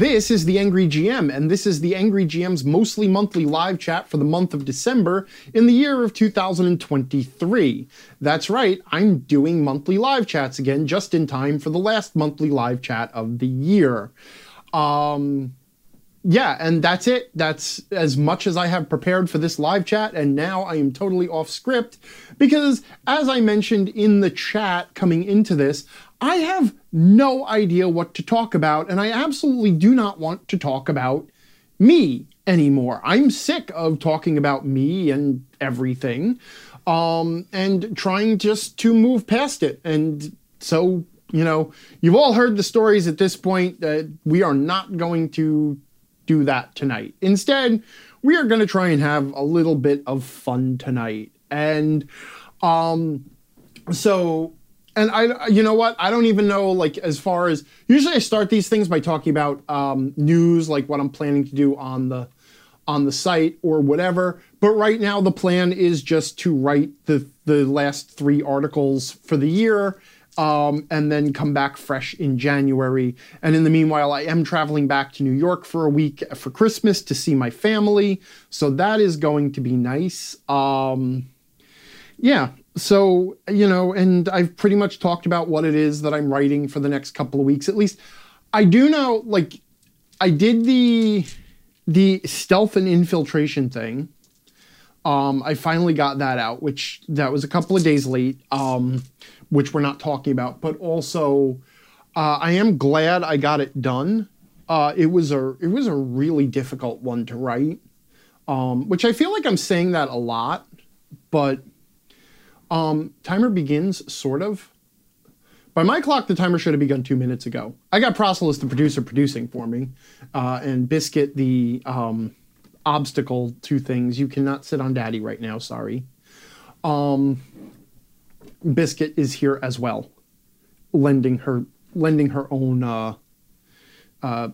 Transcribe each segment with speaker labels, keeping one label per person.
Speaker 1: This is the Angry GM, and this is the Angry GM's mostly monthly live chat for the month of December in the year of 2023. That's right, I'm doing monthly live chats again just in time for the last monthly live chat of the year. Um, yeah, and that's it. That's as much as I have prepared for this live chat, and now I am totally off script because, as I mentioned in the chat coming into this, I have no idea what to talk about, and I absolutely do not want to talk about me anymore. I'm sick of talking about me and everything, um, and trying just to move past it. And so, you know, you've all heard the stories at this point. that we are not going to do that tonight. Instead, we are going to try and have a little bit of fun tonight. And um, so and I, you know what? I don't even know, like, as far as usually I start these things by talking about um, news, like what I'm planning to do on the on the site or whatever. But right now, the plan is just to write the the last three articles for the year, um, and then come back fresh in January. And in the meanwhile, I am traveling back to New York for a week for Christmas to see my family, so that is going to be nice. Um, yeah, so you know and i've pretty much talked about what it is that i'm writing for the next couple of weeks at least. I do know like i did the the stealth and infiltration thing. Um i finally got that out which that was a couple of days late um which we're not talking about. But also uh, i am glad i got it done. Uh it was a it was a really difficult one to write um which i feel like i'm saying that a lot but um, timer begins, sort of. By my clock, the timer should have begun two minutes ago. I got Procelus, the producer, producing for me, uh, and Biscuit, the um, obstacle to things. You cannot sit on Daddy right now, sorry. Um, Biscuit is here as well, lending her lending her own uh, uh,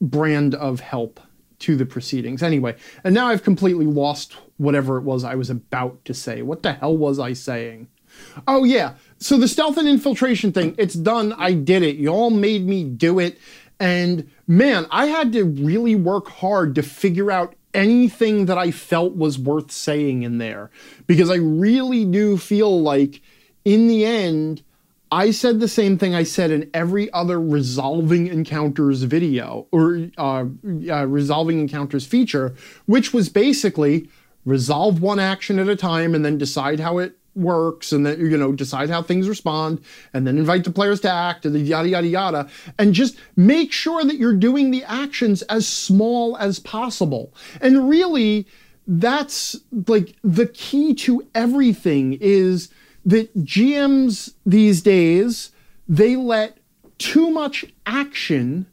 Speaker 1: brand of help to the proceedings. Anyway, and now I've completely lost whatever it was I was about to say. What the hell was I saying? Oh, yeah. So the stealth and infiltration thing, it's done. I did it. Y'all made me do it. And man, I had to really work hard to figure out anything that I felt was worth saying in there because I really do feel like in the end, I said the same thing I said in every other resolving encounters video or uh, uh, resolving encounters feature, which was basically resolve one action at a time and then decide how it works and then you know decide how things respond and then invite the players to act and the yada yada yada. And just make sure that you're doing the actions as small as possible. And really that's like the key to everything is that GMs these days they let too much action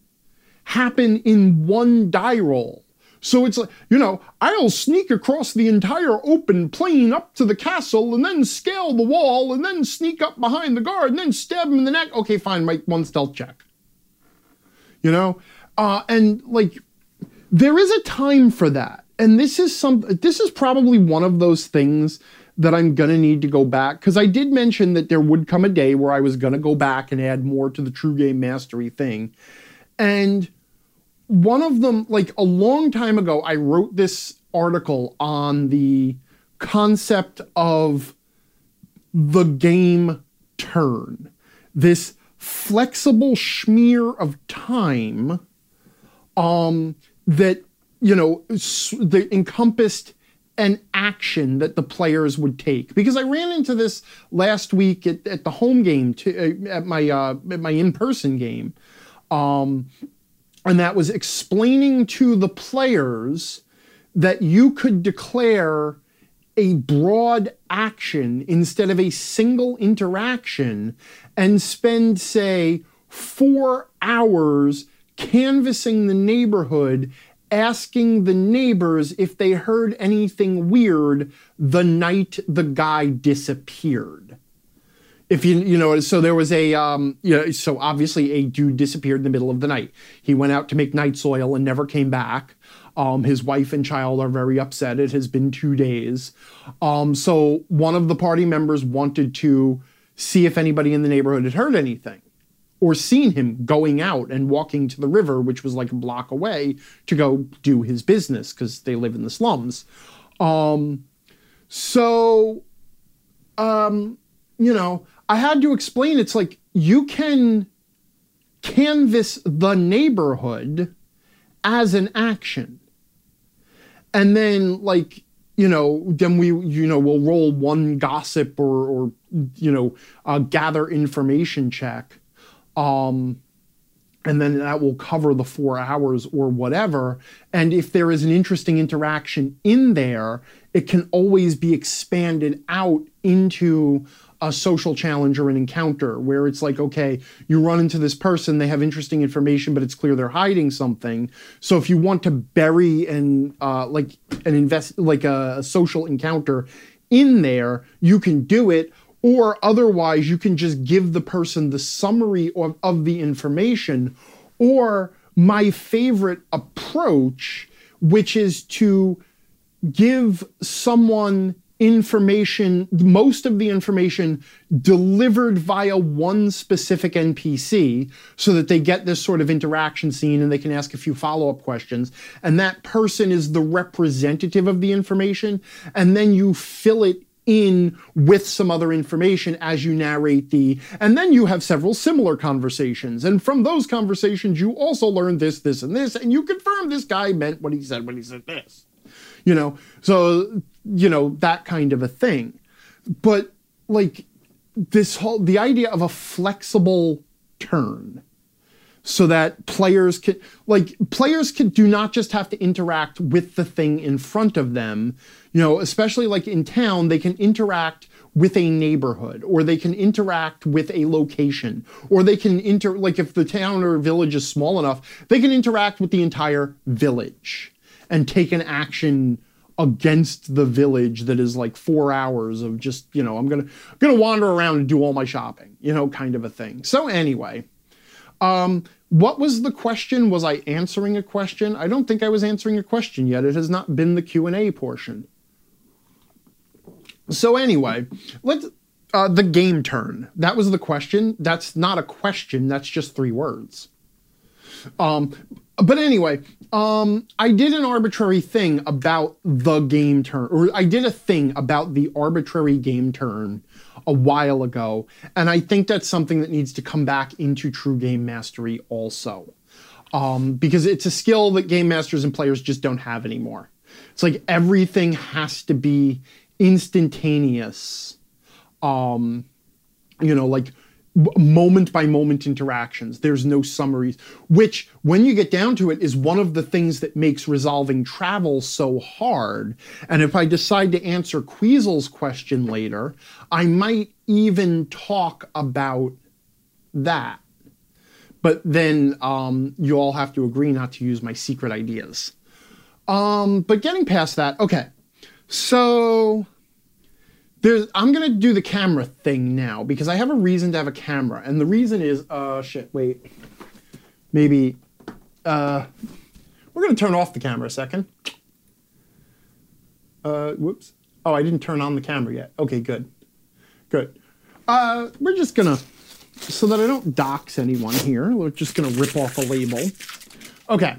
Speaker 1: happen in one die roll so it's like, you know, I'll sneak across the entire open plain up to the castle and then scale the wall and then sneak up behind the guard and then stab him in the neck. Okay, fine, make one stealth check. You know? Uh, and like, there is a time for that. And this is some, this is probably one of those things that I'm gonna need to go back because I did mention that there would come a day where I was gonna go back and add more to the true game mastery thing. And one of them, like a long time ago, I wrote this article on the concept of the game turn. This flexible schmear of time um, that, you know, that encompassed an action that the players would take. Because I ran into this last week at, at the home game, to, uh, at my uh, at my in person game. Um, and that was explaining to the players that you could declare a broad action instead of a single interaction and spend, say, four hours canvassing the neighborhood, asking the neighbors if they heard anything weird the night the guy disappeared. If you you know so there was a um you know so obviously a dude disappeared in the middle of the night. He went out to make night soil and never came back. Um his wife and child are very upset. It has been two days. Um so one of the party members wanted to see if anybody in the neighborhood had heard anything or seen him going out and walking to the river, which was like a block away, to go do his business because they live in the slums. Um, so, um, you know, I had to explain it's like you can canvas the neighborhood as an action. And then, like, you know, then we, you know, we'll roll one gossip or, or you know, uh, gather information check. Um, and then that will cover the four hours or whatever. And if there is an interesting interaction in there, it can always be expanded out into a social challenge or an encounter where it's like, okay, you run into this person, they have interesting information, but it's clear they're hiding something. So if you want to bury and uh, like an invest like a social encounter in there, you can do it. Or otherwise, you can just give the person the summary of, of the information. Or my favorite approach, which is to give someone information, most of the information delivered via one specific NPC so that they get this sort of interaction scene and they can ask a few follow up questions. And that person is the representative of the information. And then you fill it in with some other information as you narrate the and then you have several similar conversations. And from those conversations you also learn this this and this and you confirm this guy meant what he said when he said this. You know? So you know that kind of a thing. But like this whole the idea of a flexible turn so that players can like players can do not just have to interact with the thing in front of them you know especially like in town they can interact with a neighborhood or they can interact with a location or they can inter like if the town or village is small enough they can interact with the entire village and take an action against the village that is like four hours of just you know i'm gonna gonna wander around and do all my shopping you know kind of a thing. So anyway um what was the question? Was i answering a question? I don't think i was answering a question yet. It has not been the q&a portion so anyway let's uh, the game turn. That was the question. That's not a question. That's just three words. Um, but anyway, um, I did an arbitrary thing about the game turn, or I did a thing about the arbitrary game turn a while ago, and I think that's something that needs to come back into true game mastery also, um, because it's a skill that game masters and players just don't have anymore. It's like everything has to be instantaneous. Um, you know, like moment by moment interactions. There's no summaries, which, when you get down to it, is one of the things that makes resolving travel so hard. And if I decide to answer Queasel's question later, I might even talk about that. But then um, you all have to agree not to use my secret ideas. Um, but getting past that, okay. So there's I'm gonna do the camera thing now because I have a reason to have a camera, and the reason is uh shit. Wait, maybe uh we're gonna turn off the camera a second. Uh, whoops. Oh, I didn't turn on the camera yet. Okay, good, good. Uh, we're just gonna so that I don't dox anyone here. We're just gonna rip off a label. Okay.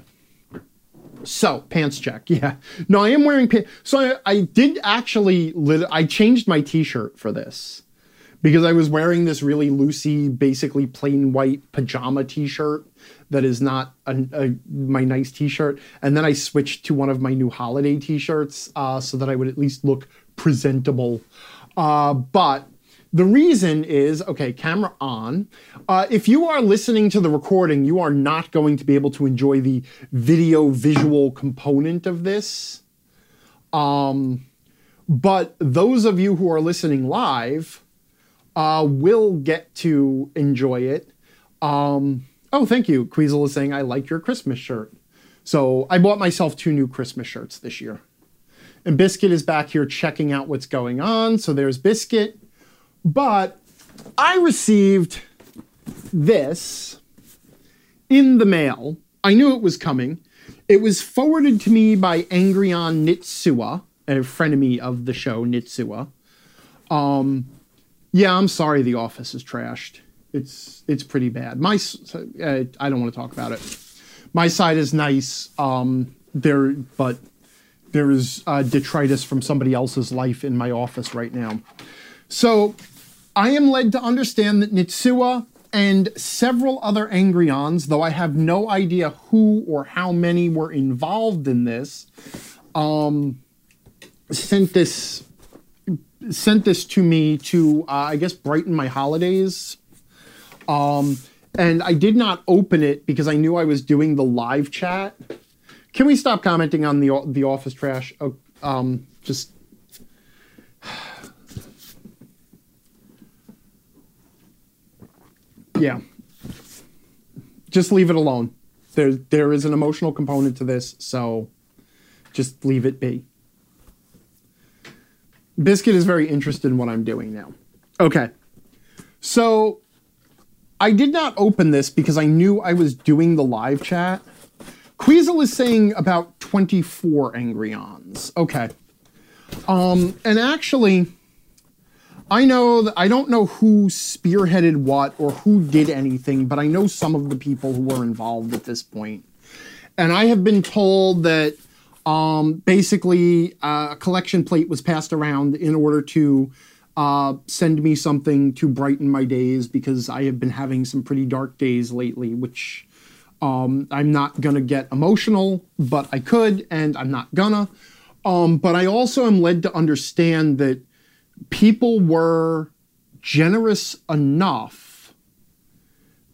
Speaker 1: So pants check, yeah. No, I am wearing pants. So I, I did actually. Lit- I changed my T-shirt for this because I was wearing this really loosey, basically plain white pajama T-shirt that is not a, a, my nice T-shirt, and then I switched to one of my new holiday T-shirts uh, so that I would at least look presentable. Uh, but the reason is okay, camera on. Uh, if you are listening to the recording, you are not going to be able to enjoy the video visual component of this. Um, but those of you who are listening live uh, will get to enjoy it. Um, oh, thank you. Queasel is saying, I like your Christmas shirt. So I bought myself two new Christmas shirts this year. And Biscuit is back here checking out what's going on. So there's Biscuit. But I received this in the mail. I knew it was coming. It was forwarded to me by Angryon Nitsua, a frenemy of me of the show, Nitsua. Um, yeah, I'm sorry the office is trashed. it's it's pretty bad. My uh, I don't want to talk about it. My side is nice. Um, there, but there is uh, detritus from somebody else's life in my office right now. So I am led to understand that Nitsua and several other Angryons, though I have no idea who or how many were involved in this, um, sent this sent this to me to uh, I guess brighten my holidays. Um, and I did not open it because I knew I was doing the live chat. Can we stop commenting on the the office trash? Oh, um, just yeah, just leave it alone. There there is an emotional component to this, so just leave it be. Biscuit is very interested in what I'm doing now. Okay. So I did not open this because I knew I was doing the live chat. Queasel is saying about 24 Angryons. Okay. Um, and actually, I know that I don't know who spearheaded what or who did anything, but I know some of the people who were involved at this point. And I have been told that um, basically, uh, a collection plate was passed around in order to uh, send me something to brighten my days because I have been having some pretty dark days lately, which um, I'm not gonna get emotional, but I could, and I'm not gonna. Um, but I also am led to understand that people were generous enough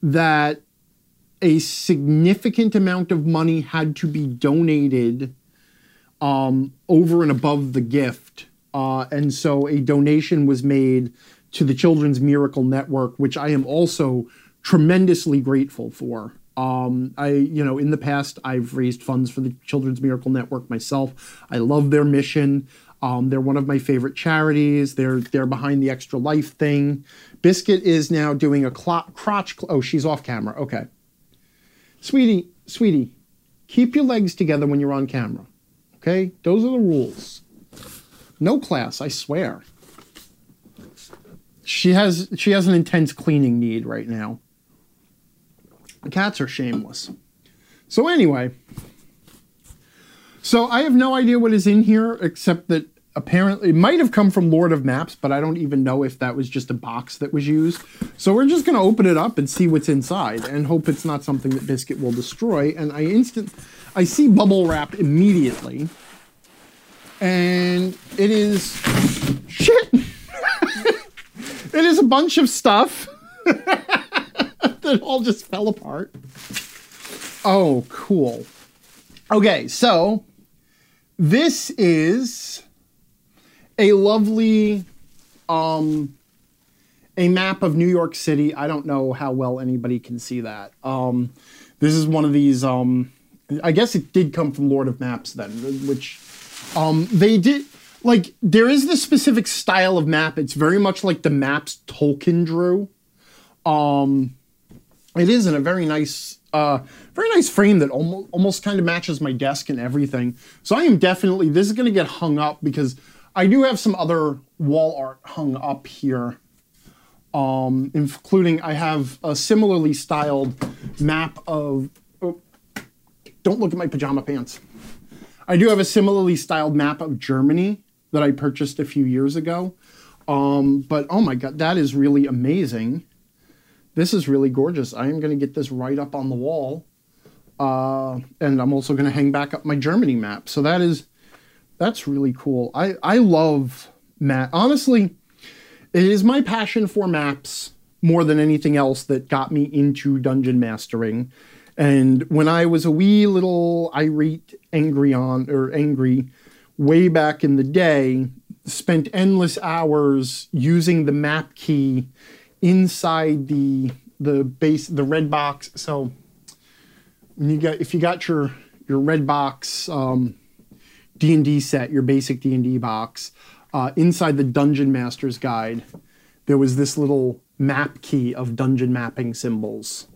Speaker 1: that a significant amount of money had to be donated um, over and above the gift. Uh, and so a donation was made to the Children's Miracle Network, which I am also tremendously grateful for. Um, I, you know, in the past, I've raised funds for the Children's Miracle Network myself. I love their mission. Um, they're one of my favorite charities. They're they're behind the Extra Life thing. Biscuit is now doing a cl- crotch. Cl- oh, she's off camera. Okay, sweetie, sweetie, keep your legs together when you're on camera. Okay? Those are the rules. No class, I swear. She has she has an intense cleaning need right now. The cats are shameless. So anyway, so I have no idea what is in here except that apparently it might have come from Lord of Maps, but I don't even know if that was just a box that was used. So we're just going to open it up and see what's inside and hope it's not something that Biscuit will destroy. And I instant I see bubble wrap immediately. And it is shit. it is a bunch of stuff that all just fell apart. Oh, cool. Okay, so this is a lovely um a map of New York City. I don't know how well anybody can see that. Um this is one of these um I guess it did come from Lord of Maps then, which um, they did like there is this specific style of map. It's very much like the maps Tolkien drew. Um, it is in a very nice, uh, very nice frame that almost almost kind of matches my desk and everything. So I am definitely this is going to get hung up because I do have some other wall art hung up here. Um, including I have a similarly styled map of. Oh, don't look at my pajama pants. I do have a similarly styled map of Germany that I purchased a few years ago. Um, but oh my god, that is really amazing. This is really gorgeous. I am going to get this right up on the wall. Uh, and I'm also going to hang back up my Germany map. So that is that's really cool. I I love map. Honestly, it is my passion for maps more than anything else that got me into dungeon mastering. And when I was a wee little irate angry on or angry way back in the day, spent endless hours using the map key inside the the base the red box. So when you got if you got your your red box um, D and D set, your basic D and D box, uh, inside the Dungeon Master's Guide, there was this little map key of dungeon mapping symbols.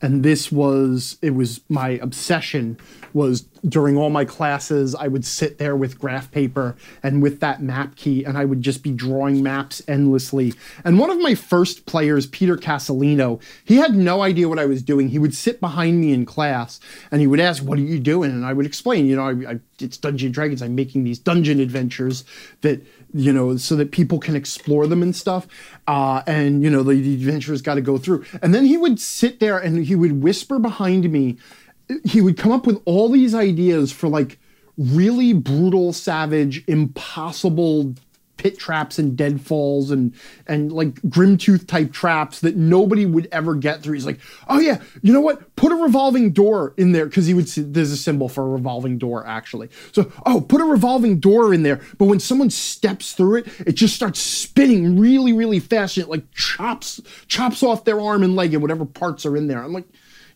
Speaker 1: And this was it was my obsession was during all my classes, I would sit there with graph paper and with that map key, and I would just be drawing maps endlessly. And one of my first players, Peter Casalino, he had no idea what I was doing. He would sit behind me in class and he would ask, What are you doing? And I would explain, you know, I, I, it's Dungeon Dragons. I'm making these dungeon adventures that, you know, so that people can explore them and stuff. Uh, and, you know, the, the adventurers got to go through. And then he would sit there and he would whisper behind me he would come up with all these ideas for like really brutal, savage, impossible pit traps and deadfalls and and like grimtooth type traps that nobody would ever get through. He's like, oh yeah, you know what? Put a revolving door in there because he would see there's a symbol for a revolving door actually. So oh, put a revolving door in there, but when someone steps through it, it just starts spinning really really fast and it like chops chops off their arm and leg and whatever parts are in there. I'm like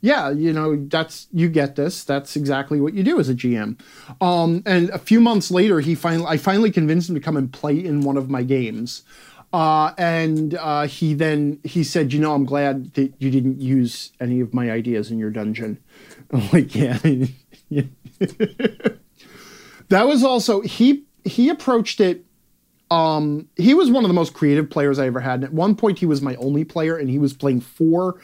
Speaker 1: yeah, you know, that's you get this. That's exactly what you do as a GM. Um, and a few months later, he finally, I finally convinced him to come and play in one of my games. Uh, and uh, he then he said, you know, I'm glad that you didn't use any of my ideas in your dungeon. I'm like, yeah. that was also he he approached it. Um, he was one of the most creative players I ever had. And at one point, he was my only player, and he was playing four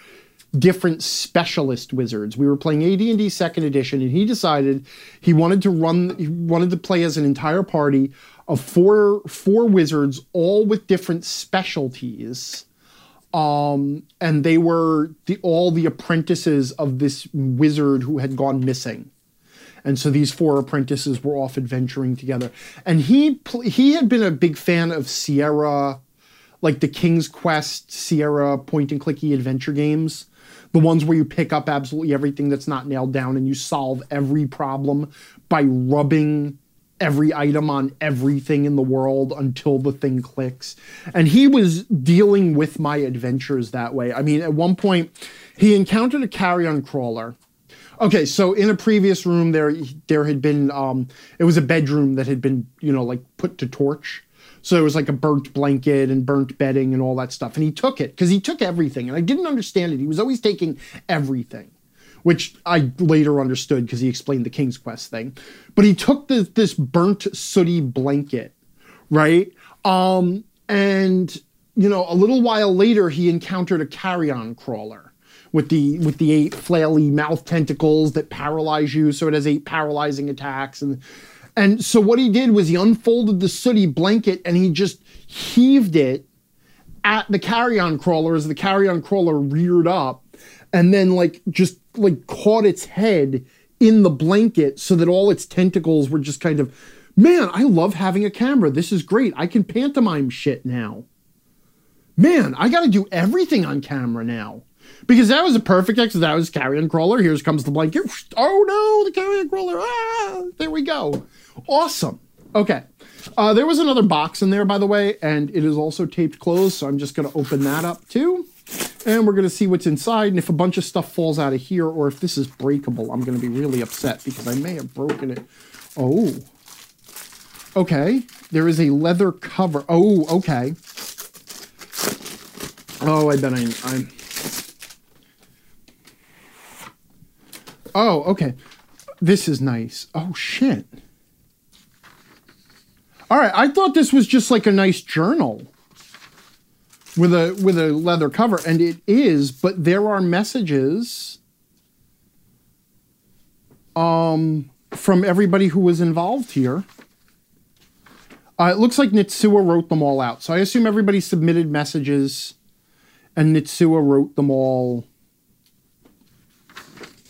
Speaker 1: different specialist wizards. We were playing AD&D second edition and he decided he wanted to run he wanted to play as an entire party of four four wizards all with different specialties. Um, and they were the all the apprentices of this wizard who had gone missing. And so these four apprentices were off adventuring together. And he he had been a big fan of Sierra like the King's Quest, Sierra point and clicky adventure games the ones where you pick up absolutely everything that's not nailed down and you solve every problem by rubbing every item on everything in the world until the thing clicks. And he was dealing with my adventures that way. I mean, at one point, he encountered a carrion crawler. Okay, so in a previous room, there there had been um, it was a bedroom that had been you know like put to torch, so there was like a burnt blanket and burnt bedding and all that stuff. And he took it because he took everything. And I didn't understand it. He was always taking everything, which I later understood because he explained the King's Quest thing. But he took this, this burnt, sooty blanket, right? Um, and, you know, a little while later, he encountered a carrion crawler with the with the eight flaily mouth tentacles that paralyze you so it has eight paralyzing attacks and and so what he did was he unfolded the sooty blanket and he just heaved it at the carrion crawler as the carrion crawler reared up and then like just like caught its head in the blanket so that all its tentacles were just kind of man i love having a camera this is great i can pantomime shit now man i gotta do everything on camera now because that was a perfect X. That was carrion crawler. Here comes the blanket. Oh no, the carrion crawler. Ah, there we go. Awesome. Okay. Uh, there was another box in there, by the way, and it is also taped closed. So I'm just going to open that up too. And we're going to see what's inside. And if a bunch of stuff falls out of here or if this is breakable, I'm going to be really upset because I may have broken it. Oh. Okay. There is a leather cover. Oh, okay. Oh, I bet I, I'm. Oh, okay. This is nice. Oh, shit. All right, I thought this was just like a nice journal with a with a leather cover and it is, but there are messages um from everybody who was involved here. Uh, it looks like Nitsua wrote them all out. So I assume everybody submitted messages and Nitsua wrote them all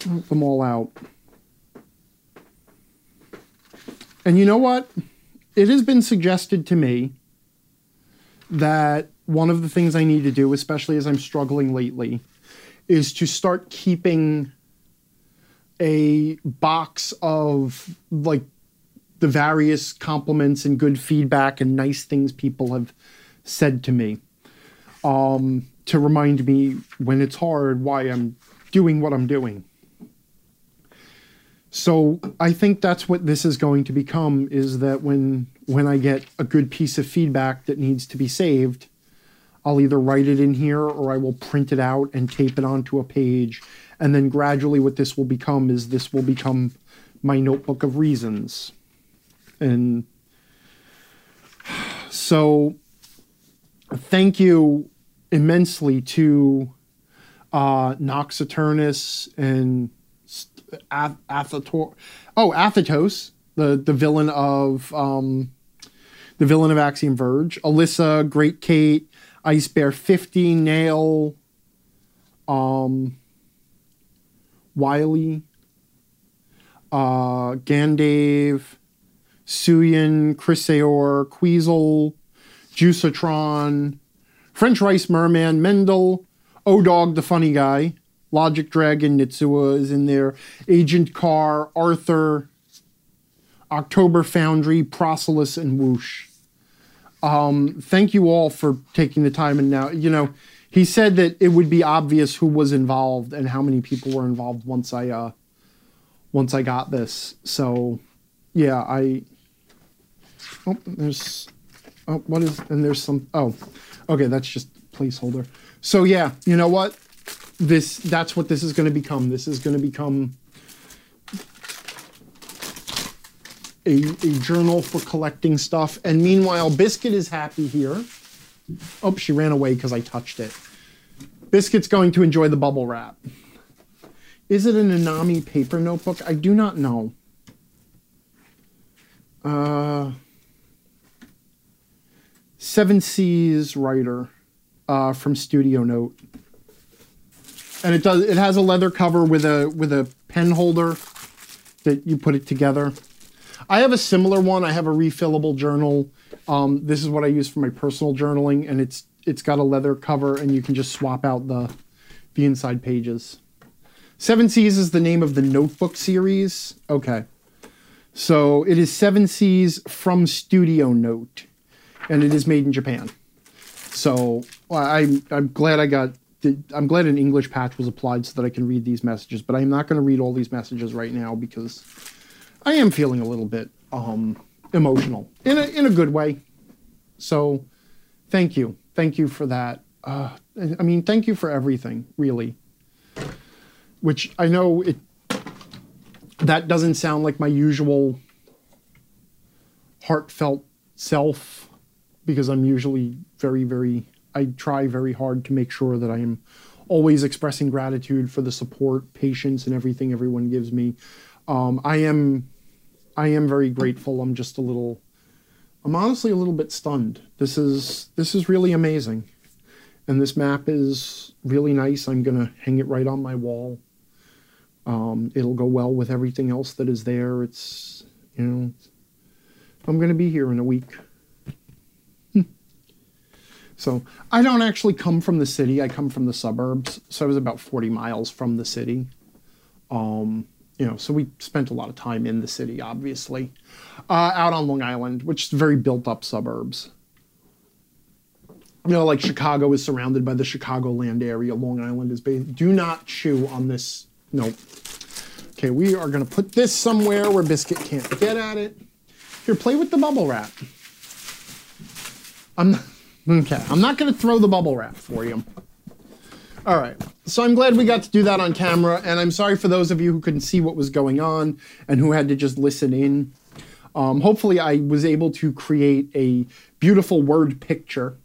Speaker 1: wrote them all out. And you know what? It has been suggested to me that one of the things I need to do, especially as I'm struggling lately, is to start keeping a box of like the various compliments and good feedback and nice things people have said to me um, to remind me when it's hard why I'm doing what I'm doing. So I think that's what this is going to become is that when when I get a good piece of feedback that needs to be saved, I'll either write it in here or I will print it out and tape it onto a page. And then gradually what this will become is this will become my notebook of reasons. And so thank you immensely to uh, Eternus and Athator. Oh, Athetos, the the villain of um, the villain of Axiom Verge. Alyssa, Great Kate, Ice Bear 50, Nail, um, Wiley, uh, Gandave, Suyin, Chris Aor, Queasel, Juicatron, French Rice Merman, Mendel, O Dog the Funny Guy, Logic Dragon, Nitsua is in there, Agent Car, Arthur, October Foundry, Procelus, and Whoosh. Um, thank you all for taking the time and now, you know, he said that it would be obvious who was involved and how many people were involved once I uh once I got this. So yeah, I oh there's oh what is and there's some oh okay that's just placeholder. So yeah, you know what? This that's what this is going to become. This is going to become a, a journal for collecting stuff. And meanwhile, Biscuit is happy here. Oh, she ran away because I touched it. Biscuit's going to enjoy the bubble wrap. Is it a Nanami paper notebook? I do not know. Uh, Seven Seas writer uh, from Studio Note, and it does. It has a leather cover with a with a pen holder that you put it together. I have a similar one. I have a refillable journal. Um, this is what I use for my personal journaling, and it's it's got a leather cover, and you can just swap out the the inside pages. Seven Seas is the name of the notebook series. Okay, so it is Seven Seas from Studio Note, and it is made in Japan. So I'm I'm glad I got. I'm glad an English patch was applied so that I can read these messages, but I'm not going to read all these messages right now because I am feeling a little bit um, emotional in a in a good way. So, thank you, thank you for that. Uh, I mean, thank you for everything, really. Which I know it that doesn't sound like my usual heartfelt self because I'm usually very, very. I try very hard to make sure that I am always expressing gratitude for the support, patience, and everything everyone gives me. Um, I am, I am very grateful. I'm just a little, I'm honestly a little bit stunned. This is this is really amazing, and this map is really nice. I'm gonna hang it right on my wall. Um, it'll go well with everything else that is there. It's you know, I'm gonna be here in a week. So I don't actually come from the city. I come from the suburbs. So I was about 40 miles from the city. Um, you know, so we spent a lot of time in the city, obviously, uh, out on Long Island, which is very built up suburbs. You know, like Chicago is surrounded by the Chicagoland area. Long Island is based. Do not chew on this. Nope. Okay, we are going to put this somewhere where Biscuit can't get at it. Here, play with the bubble wrap. I'm not, okay. I'm not going to throw the bubble wrap for you. All right. So I'm glad we got to do that on camera, and I'm sorry for those of you who couldn't see what was going on and who had to just listen in. Um, hopefully, I was able to create a beautiful word picture.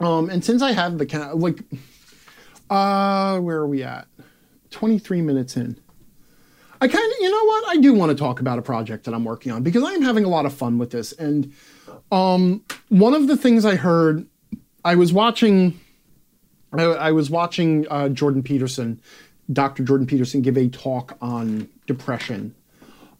Speaker 1: Um, and since I have the ca- like, uh, where are we at? 23 minutes in. I kind of, you know what? I do want to talk about a project that I'm working on because I'm having a lot of fun with this. And um, one of the things I heard, I was watching I, I was watching uh, Jordan Peterson, Dr. Jordan Peterson, give a talk on depression.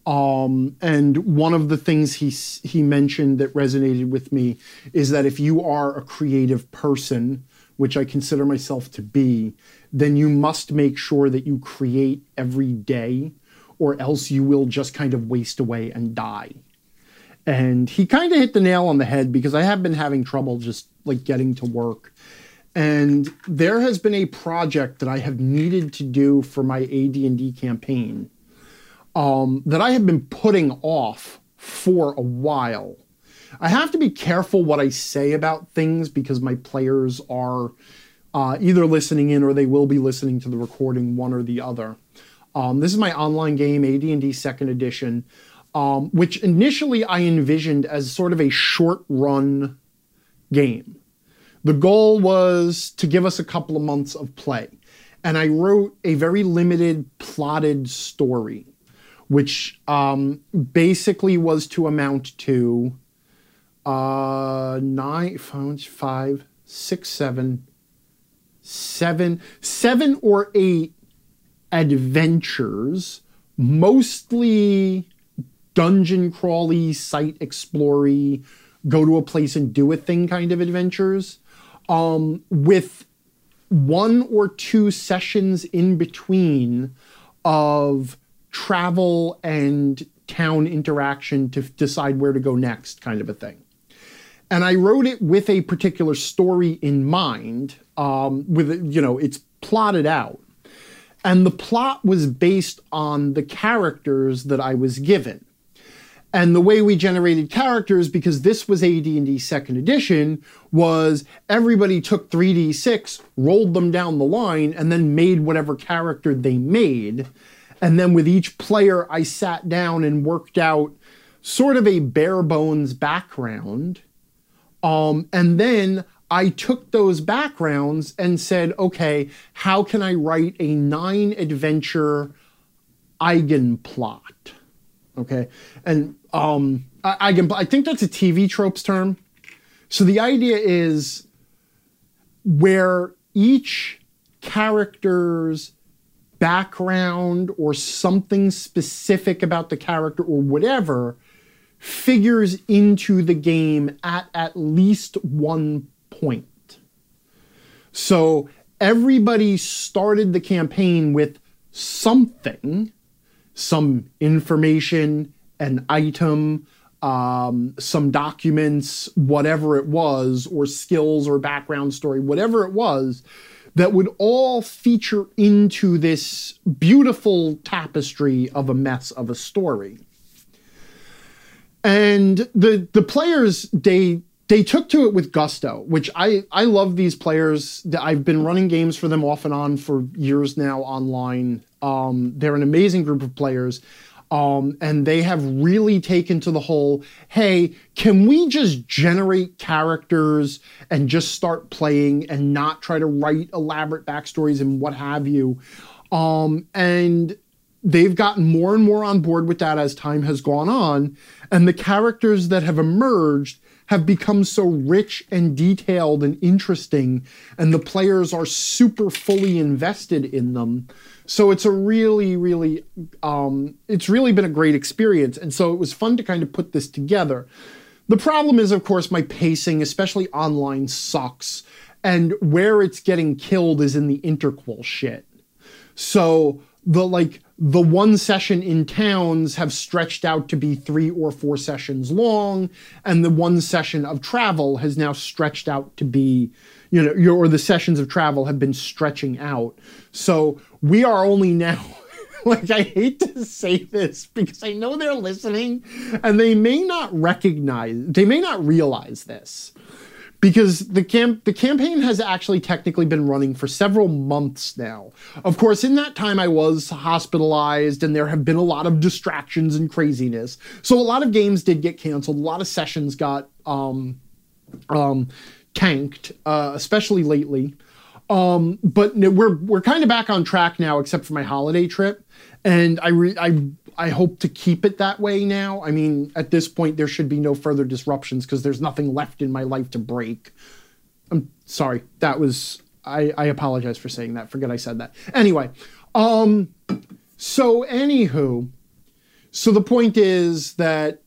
Speaker 1: Um, and one of the things he he mentioned that resonated with me is that if you are a creative person, which I consider myself to be, then you must make sure that you create every day, or else you will just kind of waste away and die. And he kind of hit the nail on the head because I have been having trouble just like getting to work and there has been a project that I have needed to do for my AD&D campaign um, that I have been putting off for a while. I have to be careful what I say about things because my players are uh, either listening in or they will be listening to the recording, one or the other. Um, this is my online game, AD&D Second Edition, um, which initially I envisioned as sort of a short run game. The goal was to give us a couple of months of play. And I wrote a very limited plotted story, which um, basically was to amount to uh, nine, five, six, seven, seven, seven or eight adventures, mostly dungeon crawly, site explory, go to a place and do a thing kind of adventures, um, with one or two sessions in between of travel and town interaction to decide where to go next, kind of a thing. And I wrote it with a particular story in mind. Um, with you know, it's plotted out, and the plot was based on the characters that I was given. And the way we generated characters, because this was AD&D second edition, was everybody took 3d6, rolled them down the line, and then made whatever character they made. And then with each player, I sat down and worked out sort of a bare bones background. Um, and then I took those backgrounds and said, okay, how can I write a nine adventure eigenplot? Okay. And um, I, I, can, I think that's a TV tropes term. So the idea is where each character's background or something specific about the character or whatever figures into the game at at least one point. So everybody started the campaign with something, some information, an item, um, some documents, whatever it was, or skills or background story, whatever it was, that would all feature into this beautiful tapestry of a mess of a story. And the the players they they took to it with gusto, which I I love these players. I've been running games for them off and on for years now online. Um, they're an amazing group of players. Um, and they have really taken to the whole hey, can we just generate characters and just start playing and not try to write elaborate backstories and what have you? Um, and they've gotten more and more on board with that as time has gone on. And the characters that have emerged have become so rich and detailed and interesting, and the players are super fully invested in them so it's a really, really, um, it's really been a great experience. And so it was fun to kind of put this together. The problem is, of course, my pacing, especially online, sucks. And where it's getting killed is in the interquel shit. So the like the one session in towns have stretched out to be three or four sessions long, and the one session of travel has now stretched out to be, you know, your, or the sessions of travel have been stretching out. So we are only now like I hate to say this because I know they're listening and they may not recognize they may not realize this because the camp the campaign has actually technically been running for several months now. Of course, in that time I was hospitalized and there have been a lot of distractions and craziness. So a lot of games did get canceled, a lot of sessions got um um tanked, uh, especially lately. Um, but we're we're kind of back on track now, except for my holiday trip, and I re- I I hope to keep it that way now. I mean, at this point, there should be no further disruptions because there's nothing left in my life to break. I'm sorry. That was I, I apologize for saying that. Forget I said that. Anyway, um, so anywho, so the point is that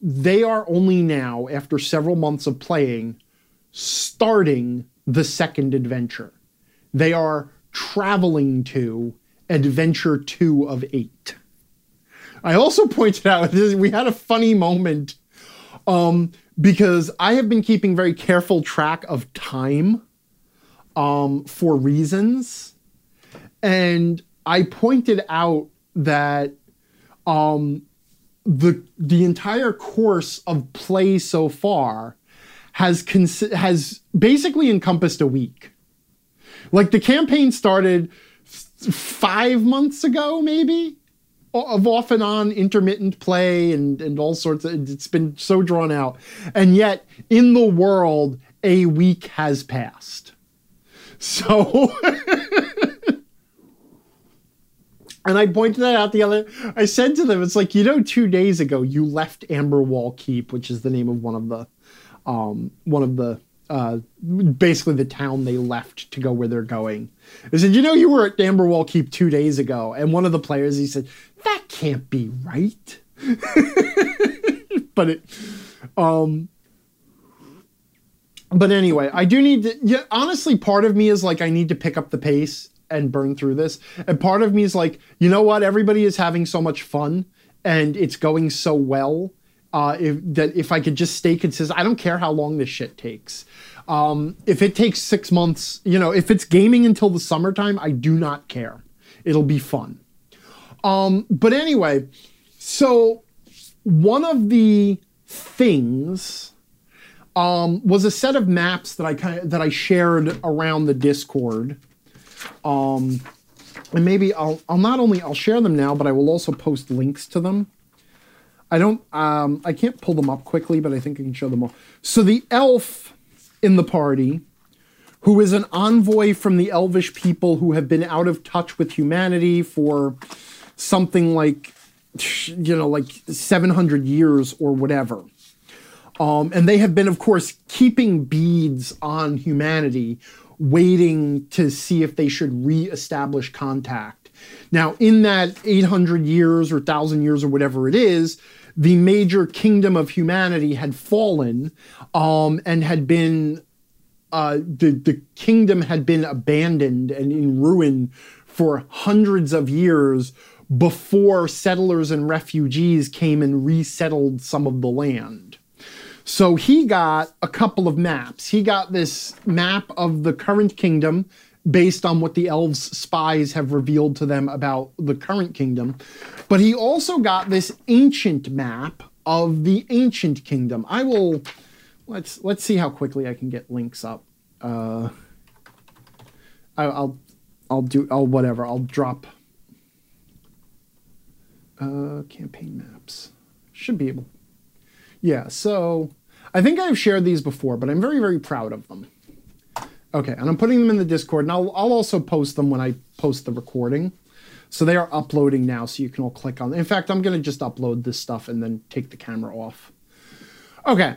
Speaker 1: they are only now, after several months of playing, starting the second adventure. They are traveling to adventure two of eight. I also pointed out this, we had a funny moment um, because I have been keeping very careful track of time um, for reasons. And I pointed out that um, the the entire course of play so far has cons- has basically encompassed a week. Like the campaign started five months ago, maybe, of off and on intermittent play and, and all sorts of. It's been so drawn out. And yet, in the world, a week has passed. So. And I pointed that out the other. I said to them, "It's like you know, two days ago you left Amberwall Keep, which is the name of one of the, um, one of the, uh, basically the town they left to go where they're going." I said, "You know, you were at Amberwall Keep two days ago," and one of the players he said, "That can't be right." but it, um, but anyway, I do need to. Yeah, honestly, part of me is like I need to pick up the pace and burn through this. And part of me is like, you know what? Everybody is having so much fun and it's going so well. Uh, if, that if I could just stay consistent, I don't care how long this shit takes. Um, if it takes six months, you know, if it's gaming until the summertime, I do not care. It'll be fun. Um, but anyway, so one of the things um, was a set of maps that I kind of, that I shared around the Discord um, and maybe I'll, I'll not only I'll share them now, but I will also post links to them. I don't um, I can't pull them up quickly, but I think I can show them all. So the elf in the party, who is an envoy from the elvish people who have been out of touch with humanity for something like you know like 700 years or whatever. Um, and they have been, of course, keeping beads on humanity waiting to see if they should reestablish contact. Now, in that 800 years or 1,000 years or whatever it is, the major kingdom of humanity had fallen um, and had been, uh, the, the kingdom had been abandoned and in ruin for hundreds of years before settlers and refugees came and resettled some of the land. So he got a couple of maps. He got this map of the current kingdom based on what the elves' spies have revealed to them about the current kingdom. But he also got this ancient map of the ancient kingdom. I will let's let's see how quickly I can get links up. Uh, I, will I'll do I'll whatever I'll drop uh, campaign maps. Should be able yeah, so I think I've shared these before, but I'm very, very proud of them. Okay, and I'm putting them in the Discord, and I'll, I'll also post them when I post the recording. So they are uploading now, so you can all click on. In fact, I'm going to just upload this stuff and then take the camera off. Okay.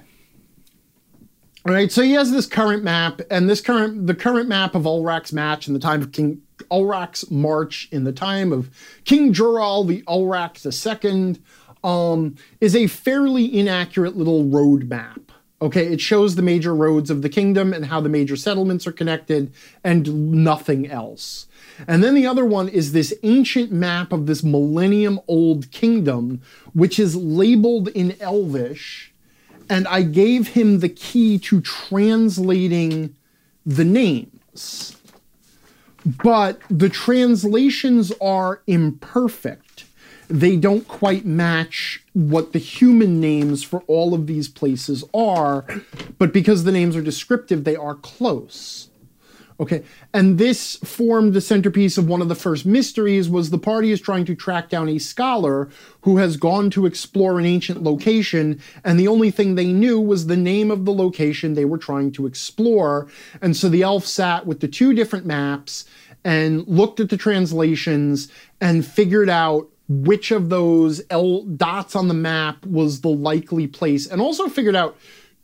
Speaker 1: All right, so he has this current map, and this current the current map of Ulrac's match in the time of King Ulrac's march in the time of King Jural the Ulrac II um, is a fairly inaccurate little road map. Okay, it shows the major roads of the kingdom and how the major settlements are connected and nothing else. And then the other one is this ancient map of this millennium old kingdom, which is labeled in Elvish. And I gave him the key to translating the names. But the translations are imperfect they don't quite match what the human names for all of these places are, but because the names are descriptive, they are close. Okay, and this formed the centerpiece of one of the first mysteries was the party is trying to track down a scholar who has gone to explore an ancient location and the only thing they knew was the name of the location they were trying to explore. And so the elf sat with the two different maps and looked at the translations and figured out which of those L dots on the map was the likely place, and also figured out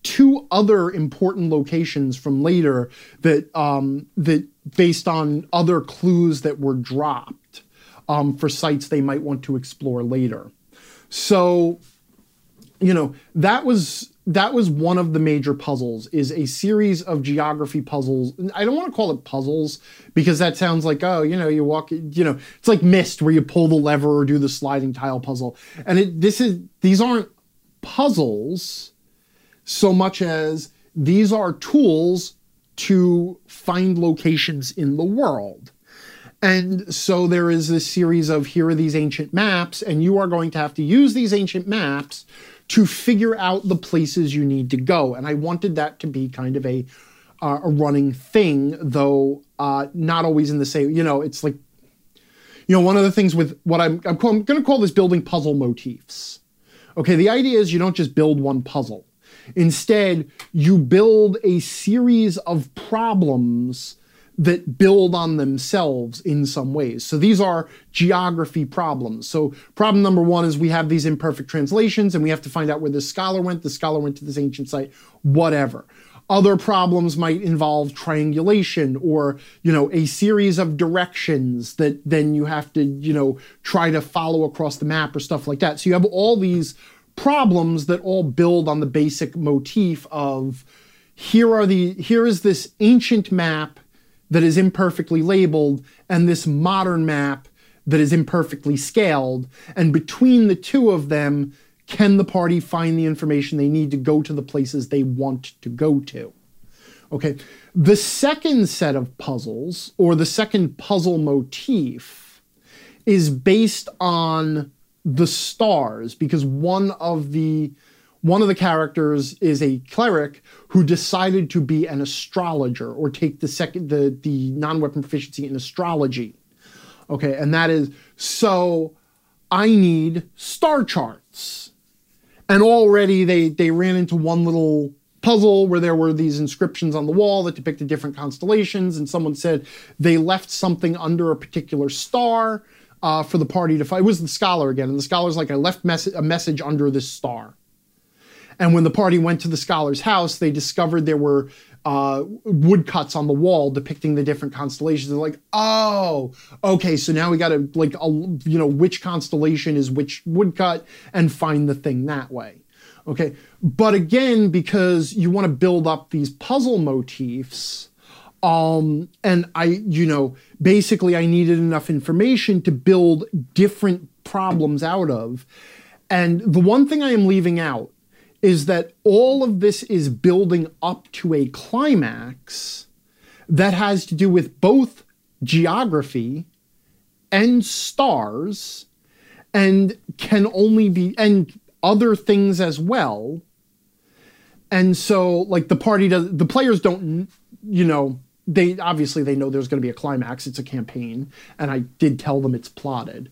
Speaker 1: two other important locations from later that um, that based on other clues that were dropped um, for sites they might want to explore later. So, you know, that was that was one of the major puzzles is a series of geography puzzles. I don't want to call it puzzles because that sounds like oh you know you walk you know it's like Myst where you pull the lever or do the sliding tile puzzle. And it this is these aren't puzzles so much as these are tools to find locations in the world. And so there is this series of here are these ancient maps and you are going to have to use these ancient maps to figure out the places you need to go. And I wanted that to be kind of a uh, a running thing, though uh, not always in the same. You know, it's like you know, one of the things with what I'm, I'm, I'm going to call this building puzzle motifs. Okay, the idea is you don't just build one puzzle. Instead, you build a series of problems that build on themselves in some ways. So these are geography problems. So problem number one is we have these imperfect translations and we have to find out where the scholar went. The scholar went to this ancient site, whatever. Other problems might involve triangulation or, you know, a series of directions that then you have to, you know, try to follow across the map or stuff like that. So you have all these problems that all build on the basic motif of here are the here is this ancient map that is imperfectly labeled and this modern map that is imperfectly scaled. And between the two of them, can the party find the information they need to go to the places they want to go to? Okay. The second set of puzzles, or the second puzzle motif, is based on the stars because one of the one of the characters is a cleric who decided to be an astrologer or take the second the the non-weapon proficiency in astrology. Okay, and that is so I need star charts. And already they they ran into one little puzzle where there were these inscriptions on the wall that depicted different constellations and someone said they left something under a particular star uh, for the party to find. It was the scholar again, and the scholar's like, I left mes- a message under this star. And when the party went to the scholar's house, they discovered there were uh, woodcuts on the wall depicting the different constellations. They're like, oh, okay, so now we got to like, a, you know, which constellation is which woodcut and find the thing that way. Okay, but again, because you want to build up these puzzle motifs, um, and I, you know, basically I needed enough information to build different problems out of. And the one thing I am leaving out is that all of this is building up to a climax that has to do with both geography and stars and can only be and other things as well. And so like the party does the players don't you know they obviously they know there's going to be a climax it's a campaign and i did tell them it's plotted.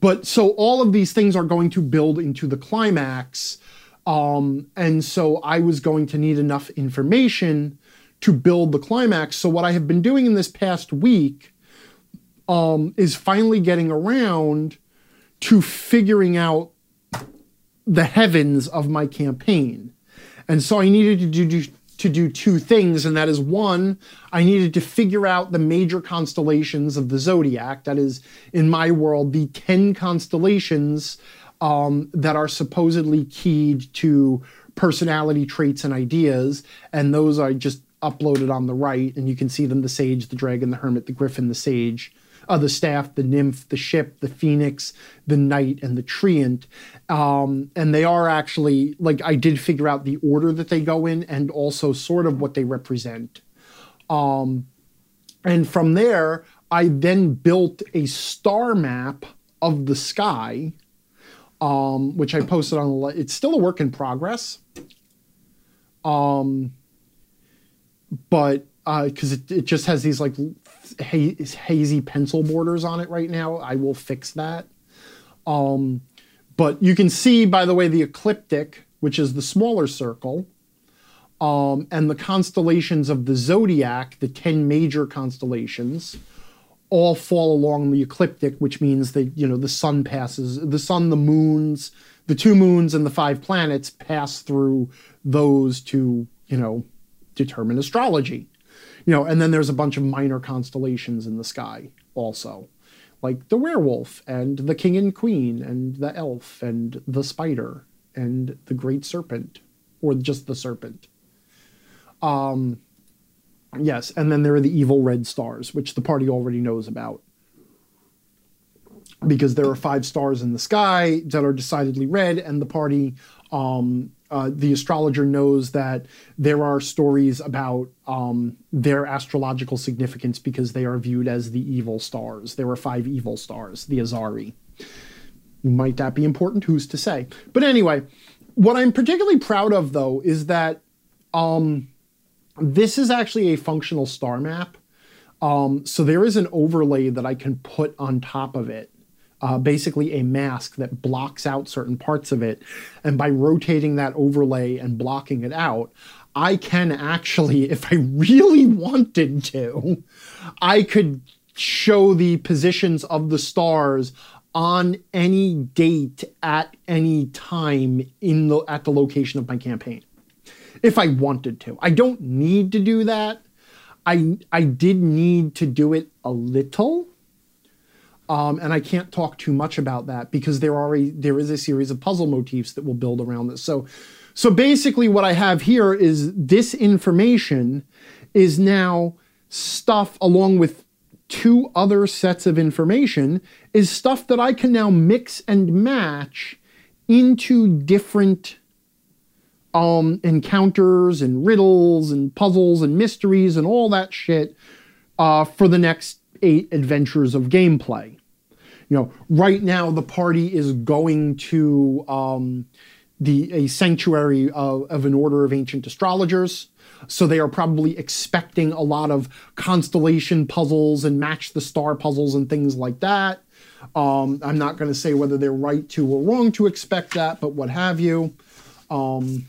Speaker 1: But so all of these things are going to build into the climax um, and so I was going to need enough information to build the climax. So what I have been doing in this past week um, is finally getting around to figuring out the heavens of my campaign. And so I needed to do, to do two things, and that is one, I needed to figure out the major constellations of the zodiac. That is, in my world, the 10 constellations um, that are supposedly keyed to personality traits and ideas, and those I just uploaded on the right, and you can see them: the sage, the dragon, the hermit, the griffin, the sage, uh, the staff, the nymph, the ship, the phoenix, the knight, and the treant. Um, and they are actually like I did figure out the order that they go in, and also sort of what they represent. Um, and from there, I then built a star map of the sky um, which I posted on. It's still a work in progress. Um, but because uh, it, it just has these like ha- hazy pencil borders on it right now, I will fix that. Um, but you can see, by the way, the ecliptic, which is the smaller circle, um, and the constellations of the zodiac, the 10 major constellations, all fall along the ecliptic, which means that you know the sun passes the sun, the moons, the two moons, and the five planets pass through those to you know determine astrology. You know, and then there's a bunch of minor constellations in the sky also, like the werewolf and the king and queen and the elf and the spider and the great serpent, or just the serpent. Um, Yes, and then there are the evil red stars, which the party already knows about. Because there are five stars in the sky that are decidedly red, and the party, um, uh, the astrologer knows that there are stories about um, their astrological significance because they are viewed as the evil stars. There are five evil stars, the Azari. Might that be important? Who's to say? But anyway, what I'm particularly proud of, though, is that um, this is actually a functional star map. Um, so there is an overlay that I can put on top of it. Uh, basically, a mask that blocks out certain parts of it. And by rotating that overlay and blocking it out, I can actually, if I really wanted to, I could show the positions of the stars on any date at any time in the at the location of my campaign if I wanted to. I don't need to do that. I I did need to do it a little. Um, and I can't talk too much about that because there are a, there is a series of puzzle motifs that will build around this. So so basically what I have here is this information is now stuff along with two other sets of information is stuff that I can now mix and match into different um, encounters and riddles and puzzles and mysteries and all that shit uh, for the next eight adventures of gameplay. You know, right now the party is going to um, the a sanctuary of, of an order of ancient astrologers. So they are probably expecting a lot of constellation puzzles and match the star puzzles and things like that. Um, I'm not going to say whether they're right to or wrong to expect that, but what have you. Um,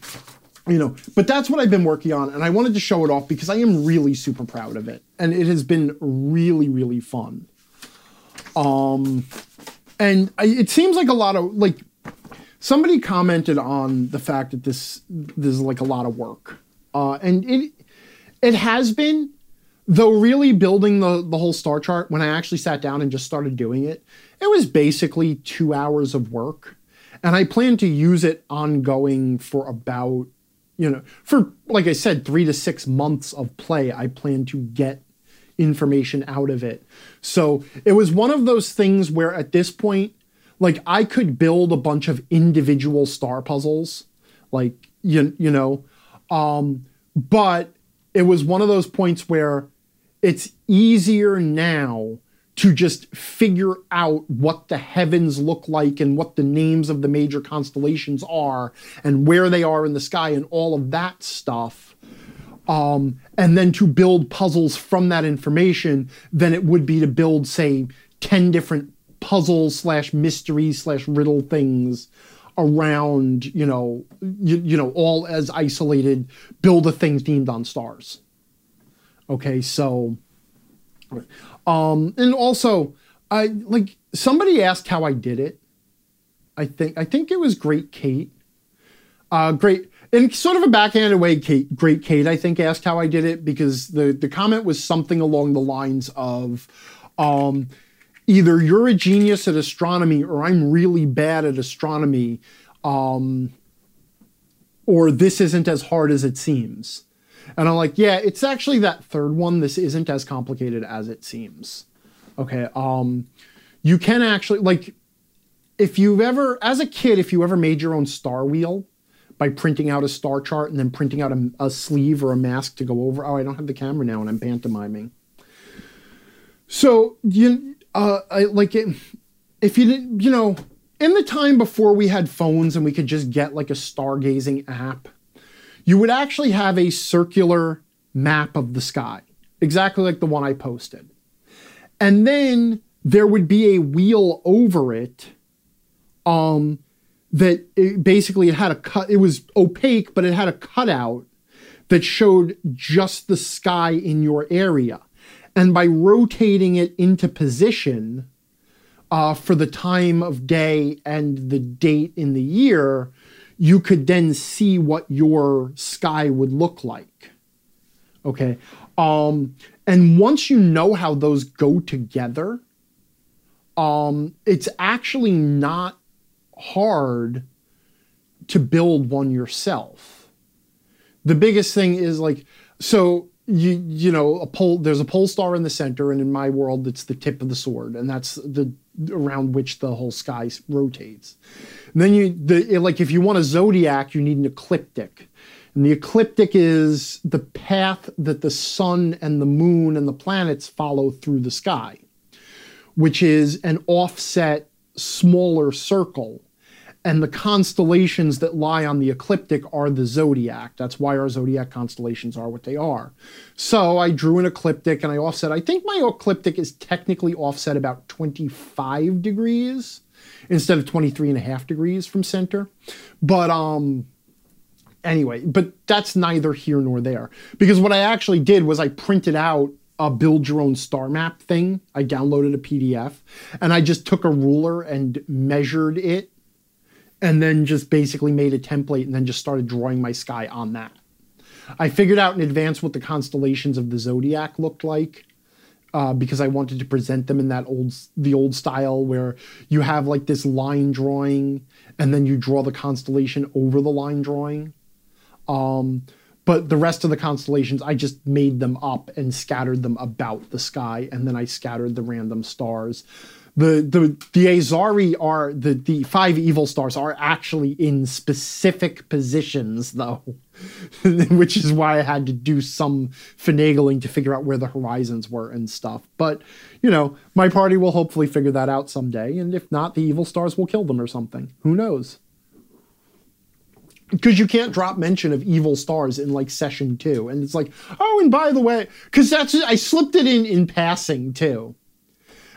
Speaker 1: you know, but that's what I've been working on, and I wanted to show it off because I am really super proud of it, and it has been really, really fun. Um, and I, it seems like a lot of like somebody commented on the fact that this this is like a lot of work, uh, and it it has been, though. Really building the the whole star chart when I actually sat down and just started doing it, it was basically two hours of work and I plan to use it ongoing for about, you know, for, like I said, three to six months of play. I plan to get information out of it. So it was one of those things where at this point, like I could build a bunch of individual star puzzles, like, you, you know, um, but it was one of those points where it's easier now to just figure out what the heavens look like and what the names of the major constellations are and where they are in the sky and all of that stuff. Um, and then to build puzzles from that information than it would be to build, say, 10 different puzzles slash mystery slash riddle things around, you know, you, you know, all as isolated build a things themed on stars. Okay, so um, and also, I like somebody asked how I did it. I think I think it was Great Kate. Uh, great in sort of a backhanded way, Kate, Great Kate, I think asked how I did it because the the comment was something along the lines of, um, either you're a genius at astronomy or I'm really bad at astronomy, um, or this isn't as hard as it seems. And I'm like, yeah, it's actually that third one. This isn't as complicated as it seems. Okay. Um, you can actually like if you've ever as a kid, if you ever made your own star wheel by printing out a star chart and then printing out a, a sleeve or a mask to go over. Oh, I don't have the camera now and I'm pantomiming. So you uh I like it if you didn't, you know, in the time before we had phones and we could just get like a stargazing app you would actually have a circular map of the sky, exactly like the one I posted. And then there would be a wheel over it um, that it basically it had a cut, it was opaque, but it had a cutout that showed just the sky in your area. And by rotating it into position uh, for the time of day and the date in the year, you could then see what your sky would look like. Okay. Um, and once you know how those go together, um, it's actually not hard to build one yourself. The biggest thing is like, so you you know a pole there's a pole star in the center and in my world it's the tip of the sword and that's the around which the whole sky rotates and then you, the, like, if you want a zodiac, you need an ecliptic. And the ecliptic is the path that the sun and the moon and the planets follow through the sky, which is an offset, smaller circle. and the constellations that lie on the ecliptic are the zodiac. That's why our zodiac constellations are what they are. So I drew an ecliptic and I offset. I think my ecliptic is technically offset about 25 degrees instead of 23 and a half degrees from center. But um anyway, but that's neither here nor there because what I actually did was I printed out a build your own star map thing. I downloaded a PDF and I just took a ruler and measured it and then just basically made a template and then just started drawing my sky on that. I figured out in advance what the constellations of the zodiac looked like. Uh, because I wanted to present them in that old the old style where you have like this line drawing and then you draw the constellation over the line drawing. Um, but the rest of the constellations i just made them up and scattered them about the sky and then i scattered the random stars the the the azari are the the five evil stars are actually in specific positions though which is why i had to do some finagling to figure out where the horizons were and stuff. But you know my party will hopefully figure that out someday and if not the evil stars will kill them or something. Who knows? Because you can't drop mention of evil stars in like session two and it's like oh and by the way because that's i slipped it in in passing too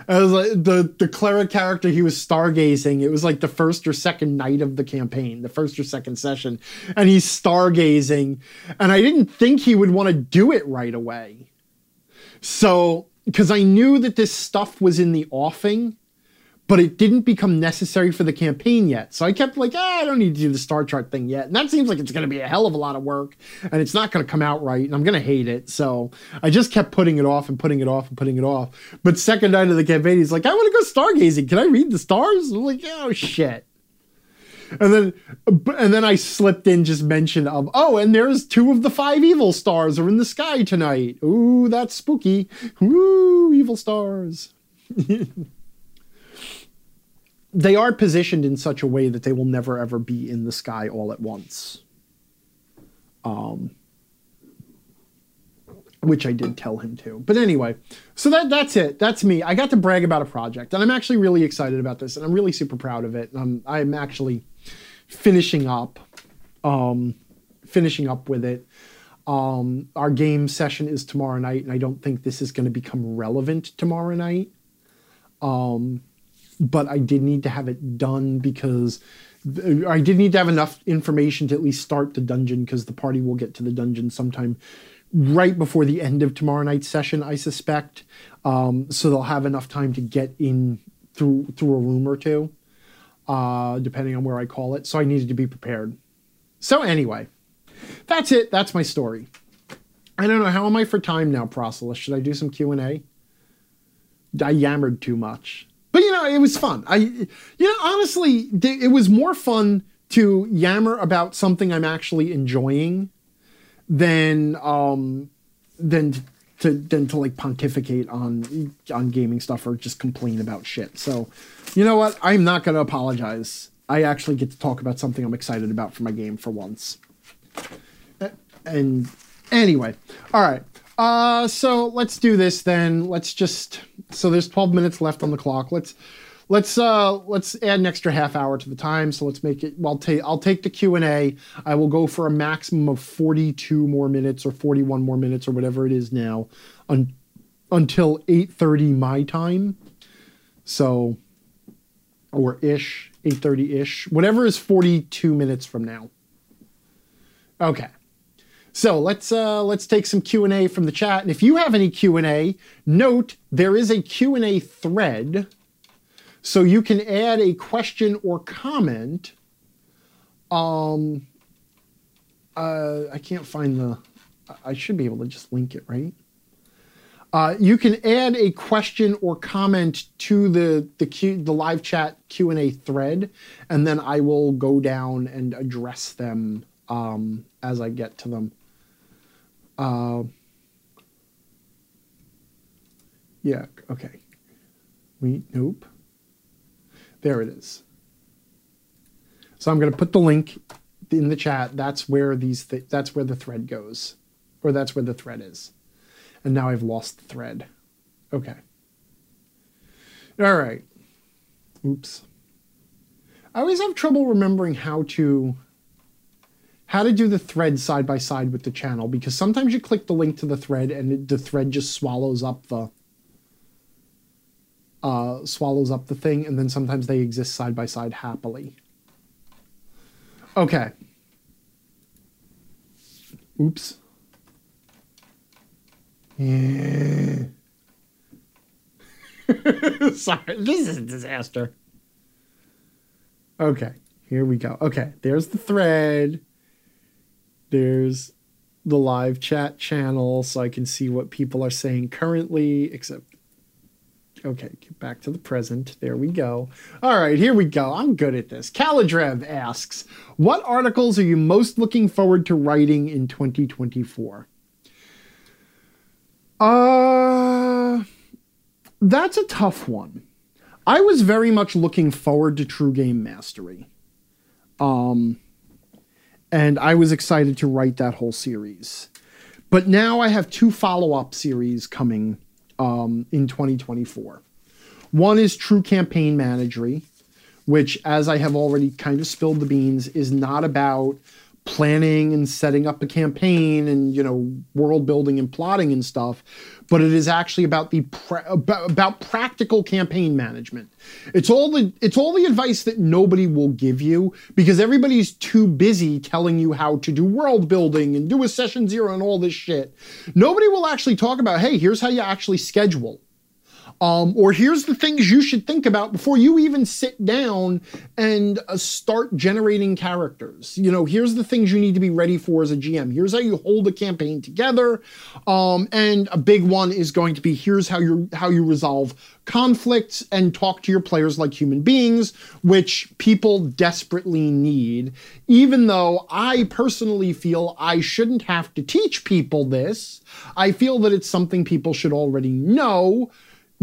Speaker 1: I was like the the cleric character he was stargazing it was like the first or second night of the campaign the first or second session and he's stargazing and i didn't think he would want to do it right away. So because i knew that this stuff was in the offing but it didn't become necessary for the campaign yet. So I kept like, ah, I don't need to do the star chart thing yet. And that seems like it's going to be a hell of a lot of work and it's not going to come out right and I'm going to hate it. So I just kept putting it off and putting it off and putting it off. But second night of the campaign, he's like, I want to go stargazing. Can I read the stars? I'm like, oh shit. And then, and then I slipped in just mention of, oh, and there's two of the five evil stars are in the sky tonight. Ooh, that's spooky. Ooh, evil stars. they are positioned in such a way that they will never ever be in the sky all at once. Um, which I did tell him to. But anyway, so that that's it. That's me. I got to brag about a project, and I'm actually really excited about this, and I'm really super proud of it. I'm I'm actually finishing up, um, finishing up with it. Um, our game session is tomorrow night, and I don't think this is going to become relevant tomorrow night. Um, but I did need to have it done because I did need to have enough information to at least start the dungeon because the party will get to the dungeon sometime right before the end of tomorrow night's session, I suspect. Um, so they'll have enough time to get in through through a room or two, uh, depending on where I call it. So I needed to be prepared. So anyway, that's it. That's my story. I don't know how am I for time now, Proselyte. Should I do some Q and A? I yammered too much. But you know, it was fun. I, you know, honestly, it was more fun to yammer about something I'm actually enjoying than um than to than to like pontificate on on gaming stuff or just complain about shit. So, you know what? I'm not going to apologize. I actually get to talk about something I'm excited about for my game for once. And anyway, all right. Uh, so let's do this then. Let's just so there's 12 minutes left on the clock. Let's let's uh let's add an extra half hour to the time. So let's make it. Well, take I'll take the Q and A. I will go for a maximum of 42 more minutes or 41 more minutes or whatever it is now, un, until 8:30 my time. So, or ish 8:30 ish, whatever is 42 minutes from now. Okay. So let's uh, let's take some Q and A from the chat. And if you have any Q and A, note there is a Q and A thread, so you can add a question or comment. Um, uh, I can't find the. I should be able to just link it, right? Uh, you can add a question or comment to the the Q, the live chat Q and A thread, and then I will go down and address them um, as I get to them. Uh, yeah, okay. We, nope. There it is. So I'm going to put the link in the chat. That's where these, th- that's where the thread goes, or that's where the thread is. And now I've lost the thread. Okay. All right. Oops. I always have trouble remembering how to how to do the thread side by side with the channel because sometimes you click the link to the thread and it, the thread just swallows up the uh, swallows up the thing and then sometimes they exist side by side happily. Okay. Oops. Yeah. Sorry, this is a disaster. Okay, here we go. Okay, there's the thread. There's the live chat channel so I can see what people are saying currently, except okay, get back to the present. There we go. All right, here we go. I'm good at this. Kalidrev asks, what articles are you most looking forward to writing in 2024? Uh, that's a tough one. I was very much looking forward to True Game Mastery. Um, and I was excited to write that whole series. But now I have two follow up series coming um, in 2024. One is True Campaign Managery, which, as I have already kind of spilled the beans, is not about planning and setting up a campaign and you know world building and plotting and stuff but it is actually about the pra- about, practical campaign management. It's all the it's all the advice that nobody will give you because everybody's too busy telling you how to do world building and do a session zero and all this shit. Nobody will actually talk about hey here's how you actually schedule um, or here's the things you should think about before you even sit down and uh, start generating characters. You know, here's the things you need to be ready for as a GM. Here's how you hold a campaign together. Um, and a big one is going to be here's how you how you resolve conflicts and talk to your players like human beings, which people desperately need. Even though I personally feel I shouldn't have to teach people this, I feel that it's something people should already know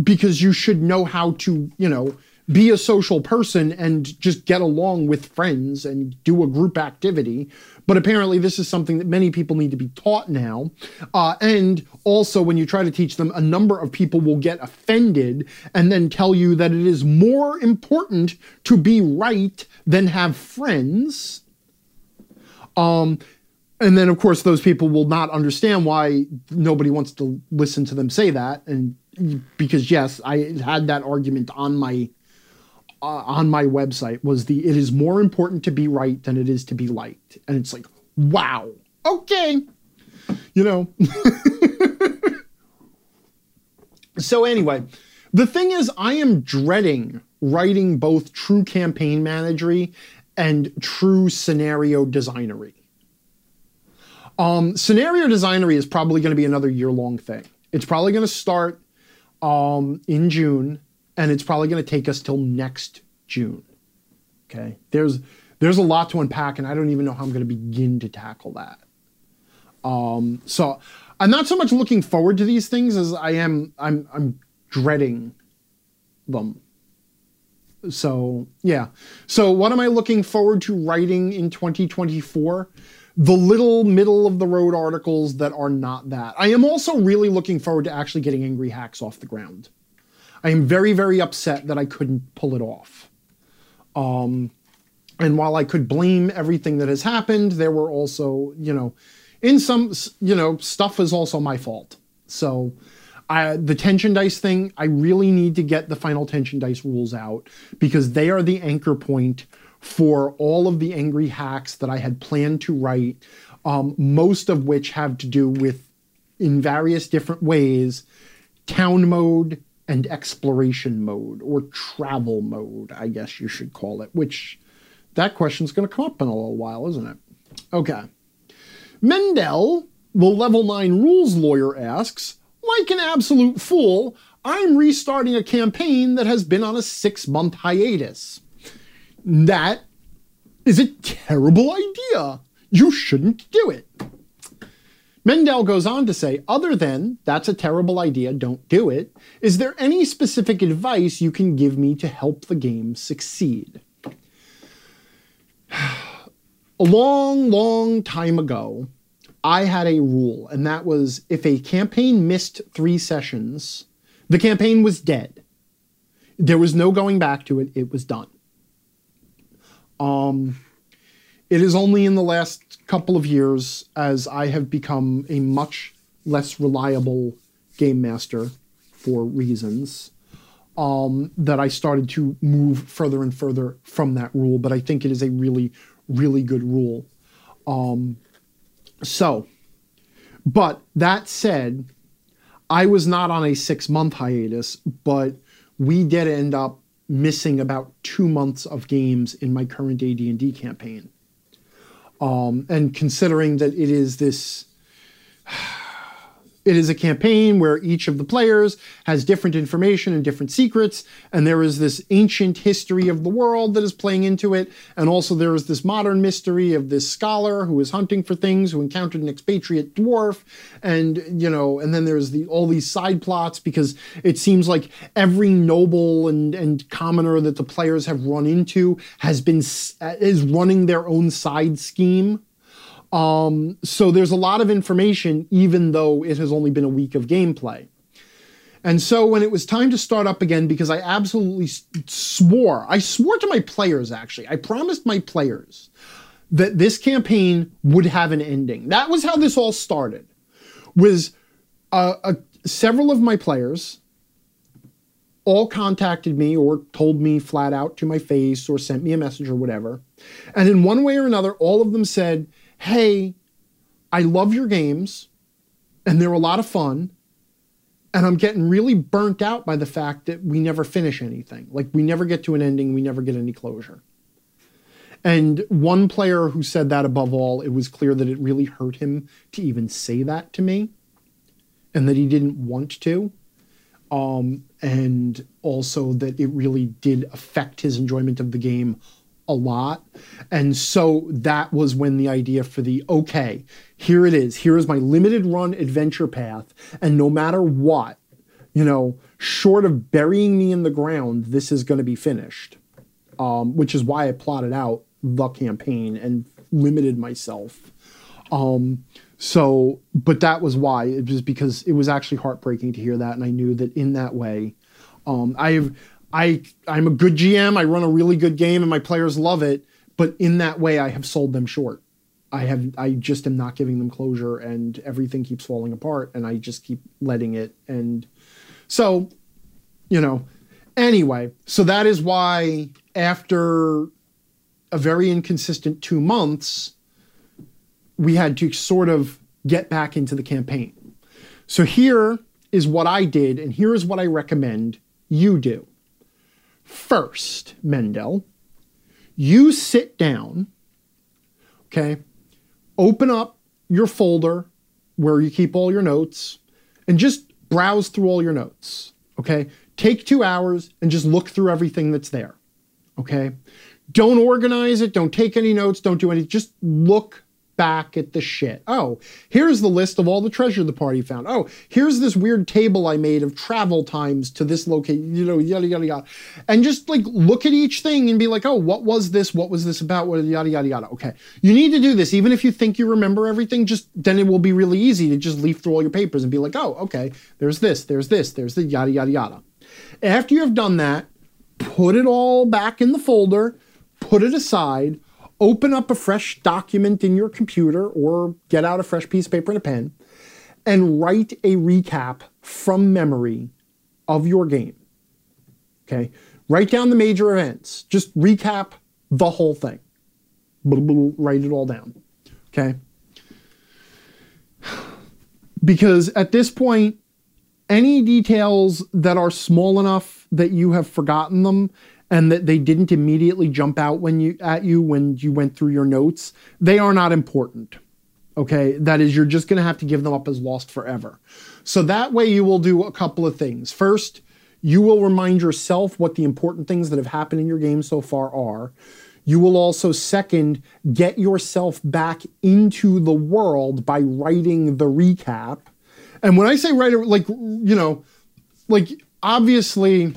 Speaker 1: because you should know how to, you know, be a social person and just get along with friends and do a group activity. But apparently, this is something that many people need to be taught now. Uh, and also, when you try to teach them, a number of people will get offended and then tell you that it is more important to be right than have friends. Um, and then, of course, those people will not understand why nobody wants to listen to them say that. And because yes, I had that argument on my uh, on my website was the it is more important to be right than it is to be liked, and it's like wow, okay, you know. so anyway, the thing is, I am dreading writing both true campaign managery and true scenario designery. Um, scenario designery is probably going to be another year long thing. It's probably going to start um, in June, and it's probably going to take us till next June. Okay, there's there's a lot to unpack, and I don't even know how I'm going to begin to tackle that. Um, so I'm not so much looking forward to these things as I am I'm I'm dreading them. So yeah. So what am I looking forward to writing in 2024? The little middle of the road articles that are not that. I am also really looking forward to actually getting Angry Hacks off the ground. I am very, very upset that I couldn't pull it off. Um, and while I could blame everything that has happened, there were also, you know, in some, you know, stuff is also my fault. So, I, the tension dice thing, I really need to get the final tension dice rules out because they are the anchor point for all of the angry hacks that I had planned to write, um, most of which have to do with, in various different ways, town mode and exploration mode, or travel mode, I guess you should call it, which that question's going to come up in a little while, isn't it? Okay. Mendel, the level 9 rules lawyer, asks, like an absolute fool, I'm restarting a campaign that has been on a six month hiatus. That is a terrible idea. You shouldn't do it. Mendel goes on to say, other than that's a terrible idea, don't do it, is there any specific advice you can give me to help the game succeed? a long, long time ago, I had a rule, and that was if a campaign missed three sessions, the campaign was dead. There was no going back to it, it was done. Um, it is only in the last couple of years as I have become a much less reliable game master for reasons um, that I started to move further and further from that rule. But I think it is a really, really good rule. Um, so, but that said, I was not on a six month hiatus, but we did end up missing about two months of games in my current AD&D campaign. Um, and considering that it is this it is a campaign where each of the players has different information and different secrets, and there is this ancient history of the world that is playing into it, and also there is this modern mystery of this scholar who is hunting for things, who encountered an expatriate dwarf, and you know, and then there's the all these side plots because it seems like every noble and and commoner that the players have run into has been is running their own side scheme um, so there's a lot of information, even though it has only been a week of gameplay. And so when it was time to start up again, because I absolutely swore, I swore to my players actually, I promised my players that this campaign would have an ending. That was how this all started. Was uh, uh, several of my players all contacted me or told me flat out to my face or sent me a message or whatever. And in one way or another, all of them said, hey, I love your games and they're a lot of fun. And I'm getting really burnt out by the fact that we never finish anything. Like we never get to an ending, we never get any closure. And one player who said that above all, it was clear that it really hurt him to even say that to me and that he didn't want to. Um, and also that it really did affect his enjoyment of the game a lot. And so that was when the idea for the okay, here it is. Here is my limited run adventure path. And no matter what, you know, short of burying me in the ground, this is going to be finished. Um, which is why I plotted out the campaign and limited myself. Um, so, but that was why. It was because it was actually heartbreaking to hear that. And I knew that in that way, um, I've I I'm a good GM. I run a really good game, and my players love it. But in that way, I have sold them short. I have I just am not giving them closure, and everything keeps falling apart, and I just keep letting it. And so, you know, anyway, so that is why after a very inconsistent two months, we had to sort of get back into the campaign. So here is what I did, and here is what I recommend you do. First, Mendel, you sit down, okay, open up your folder where you keep all your notes and just browse through all your notes, okay? Take two hours and just look through everything that's there, okay? Don't organize it, don't take any notes, don't do anything, just look back at the shit. Oh, here's the list of all the treasure the party found. Oh, here's this weird table I made of travel times to this location, you know, yada, yada, yada. And just like look at each thing and be like, oh, what was this? What was this about? What, yada, yada, yada. Okay. You need to do this. Even if you think you remember everything, just then it will be really easy to just leaf through all your papers and be like, oh, okay, there's this, there's this, there's the yada, yada, yada. After you have done that, put it all back in the folder, put it aside open up a fresh document in your computer or get out a fresh piece of paper and a pen and write a recap from memory of your game. Okay? Write down the major events. Just recap the whole thing. Write it all down. Okay? Because at this point, any details that are small enough that you have forgotten them and that they didn't immediately jump out when you at you when you went through your notes, they are not important. Okay, that is you're just going to have to give them up as lost forever. So that way you will do a couple of things. First, you will remind yourself what the important things that have happened in your game so far are. You will also, second, get yourself back into the world by writing the recap. And when I say write, like, you know, like, obviously,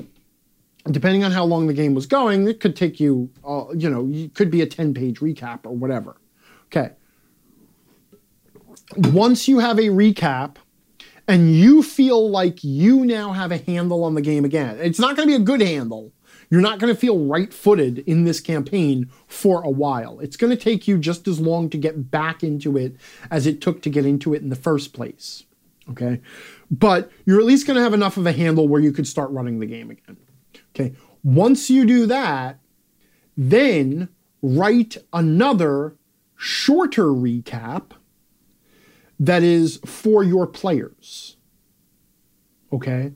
Speaker 1: depending on how long the game was going, it could take you, uh, you know, it could be a 10 page recap or whatever. Okay. Once you have a recap and you feel like you now have a handle on the game again, it's not going to be a good handle. You're not going to feel right footed in this campaign for a while. It's going to take you just as long to get back into it as it took to get into it in the first place. Okay. But you're at least going to have enough of a handle where you could start running the game again. Okay. Once you do that, then write another shorter recap that is for your players. Okay?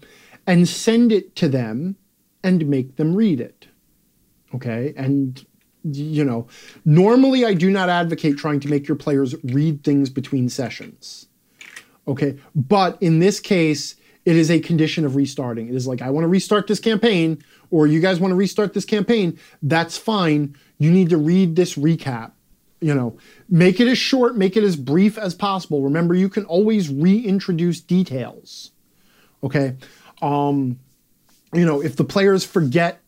Speaker 1: And send it to them and make them read it. Okay? And you know, normally I do not advocate trying to make your players read things between sessions. Okay? But in this case, it is a condition of restarting. It is like, I want to restart this campaign, or you guys want to restart this campaign. That's fine. You need to read this recap you know, make it as short, make it as brief as possible. Remember, you can always reintroduce details. Okay. Um, you know, if the players forget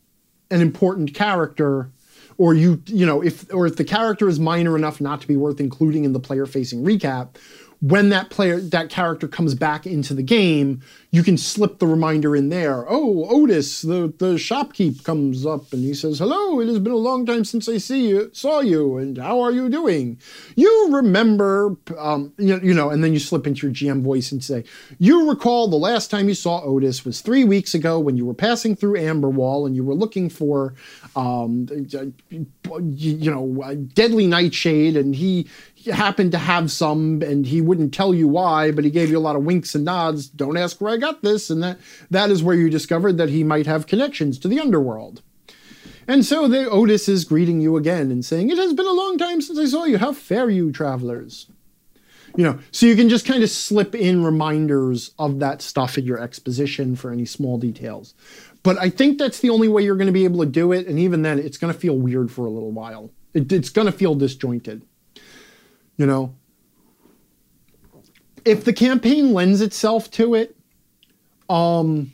Speaker 1: an important character, or you, you know, if or if the character is minor enough not to be worth including in the player facing recap, when that player that character comes back into the game you can slip the reminder in there. Oh otis the, the shopkeep comes up and he says hello it has been a long time since i see you saw you and how are you doing? You remember um, you, you know and then you slip into your gm voice and say you recall the last time you saw otis was three weeks ago when you were passing through amberwall and you were looking for um, you know deadly nightshade and he happened to have some and he wouldn't tell you why but he gave you a lot of winks and nods. Don't ask where i got this and that that is where you discovered that he might have connections to the underworld. And so the otis is greeting you again and saying it has been a long time since i saw you. How fare you travelers? You know so you can just kind of slip in reminders of that stuff in your exposition for any small details. But i think that's the only way you're going to be able to do it and even then it's going to feel weird for a little while. It, it's going to feel disjointed you know, if the campaign lends itself to it, um,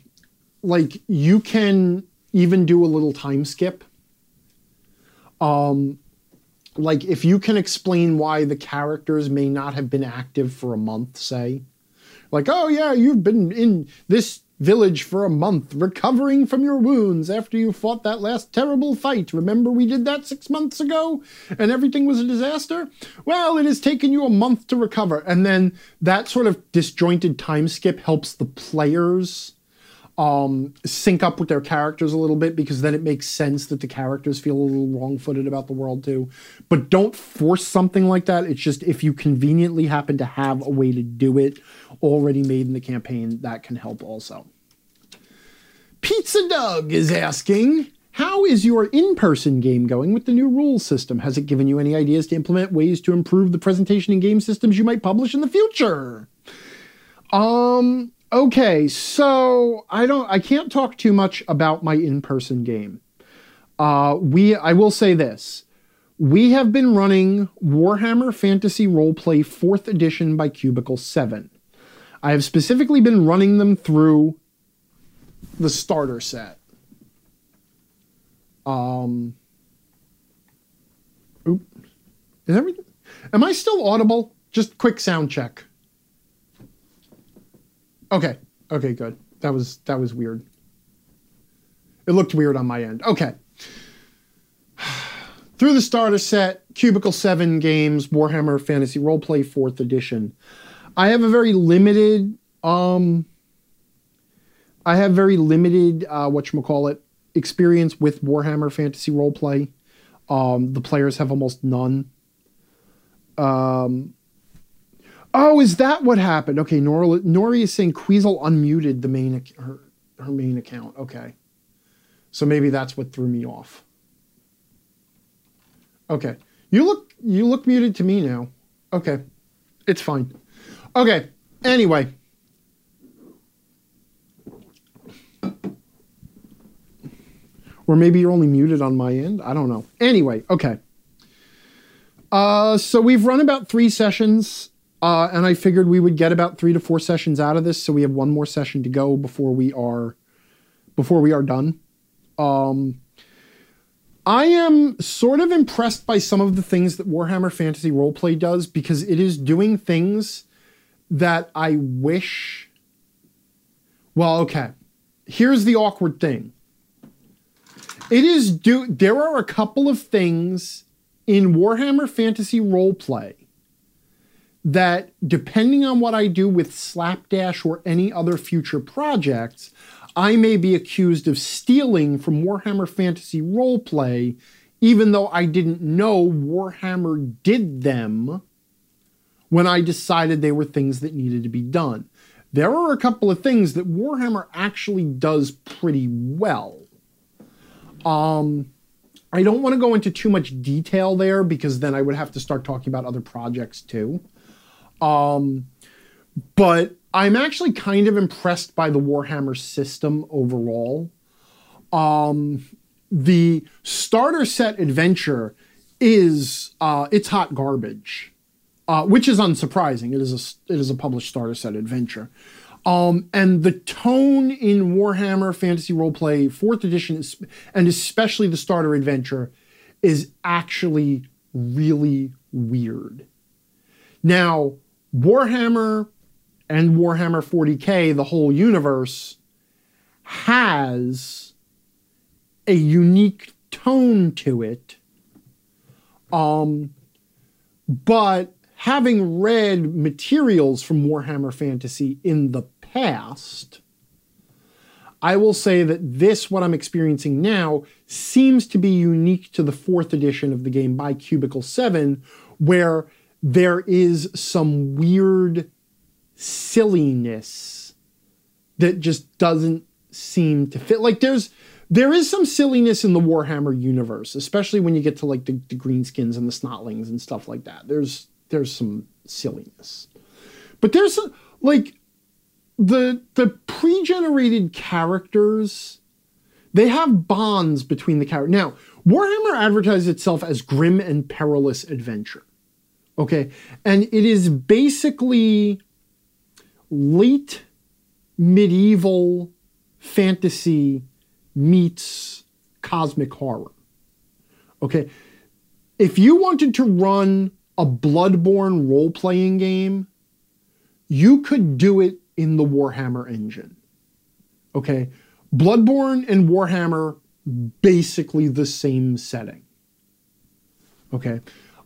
Speaker 1: like you can even do a little time skip. Um, like if you can explain why the characters may not have been active for a month, say, like, oh yeah, you've been in this village for a month, recovering from your wounds after you fought that last terrible fight. Remember we did that six months ago and everything was a disaster? Well, it has taken you a month to recover. And then that sort of disjointed time skip helps the players um, sync up with their characters a little bit because then it makes sense that the characters feel a little wrong footed about the world too. But don't force something like that. It's just if you conveniently happen to have a way to do it already made in the campaign, that can help also. Pizza Doug is asking, how is your in-person game going with the new rules system? Has it given you any ideas to implement ways to improve the presentation and game systems you might publish in the future? Um, Okay, so I don't I can't talk too much about my in-person game. Uh we I will say this. We have been running Warhammer Fantasy Roleplay 4th edition by Cubicle 7. I have specifically been running them through the starter set. Um Oop. Is everything Am I still audible? Just quick sound check. Okay. Okay, good. That was that was weird. It looked weird on my end. Okay. Through the starter set, Cubicle 7 games, Warhammer Fantasy Roleplay 4th edition. I have a very limited um I have very limited uh whatchamacallit experience with Warhammer Fantasy Roleplay. Um the players have almost none. Um Oh, is that what happened? Okay, Nora, Nori is saying Queasel unmuted the main her her main account. Okay, so maybe that's what threw me off. Okay, you look you look muted to me now. Okay, it's fine. Okay, anyway. Or maybe you're only muted on my end. I don't know. Anyway, okay. Uh, so we've run about three sessions uh, and I figured we would get about three to four sessions out of this, so we have one more session to go before we are before we are done. Um, I am sort of impressed by some of the things that Warhammer Fantasy Roleplay does because it is doing things that I wish. Well, okay. Here's the awkward thing. It is do there are a couple of things in Warhammer Fantasy Roleplay that depending on what I do with Slapdash or any other future projects, I may be accused of stealing from Warhammer Fantasy Roleplay even though I didn't know Warhammer did them when I decided they were things that needed to be done. There are a couple of things that Warhammer actually does pretty well. Um, I don't want to go into too much detail there because then I would have to start talking about other projects too. Um, but I'm actually kind of impressed by the Warhammer system overall. Um, the starter set adventure is uh, it's hot garbage, uh, which is unsurprising. It is a it is a published starter set adventure. Um, and the tone in Warhammer Fantasy Roleplay Fourth Edition, is, and especially the starter adventure, is actually really weird. Now, Warhammer and Warhammer 40k, the whole universe, has a unique tone to it. Um, but having read materials from Warhammer Fantasy in the past, I will say that this, what I'm experiencing now, seems to be unique to the fourth edition of the game by Cubicle 7, where there is some weird silliness that just doesn't seem to fit. Like there's there is some silliness in the Warhammer universe, especially when you get to like the, the greenskins and the snotlings and stuff like that. There's there's some silliness. But there's like the the pre-generated characters they have bonds between the characters. Now, Warhammer advertises itself as grim and perilous adventure. Okay? And it is basically late medieval fantasy meets cosmic horror. Okay? If you wanted to run a Bloodborne role playing game, you could do it in the Warhammer engine. Okay? Bloodborne and Warhammer, basically the same setting. Okay?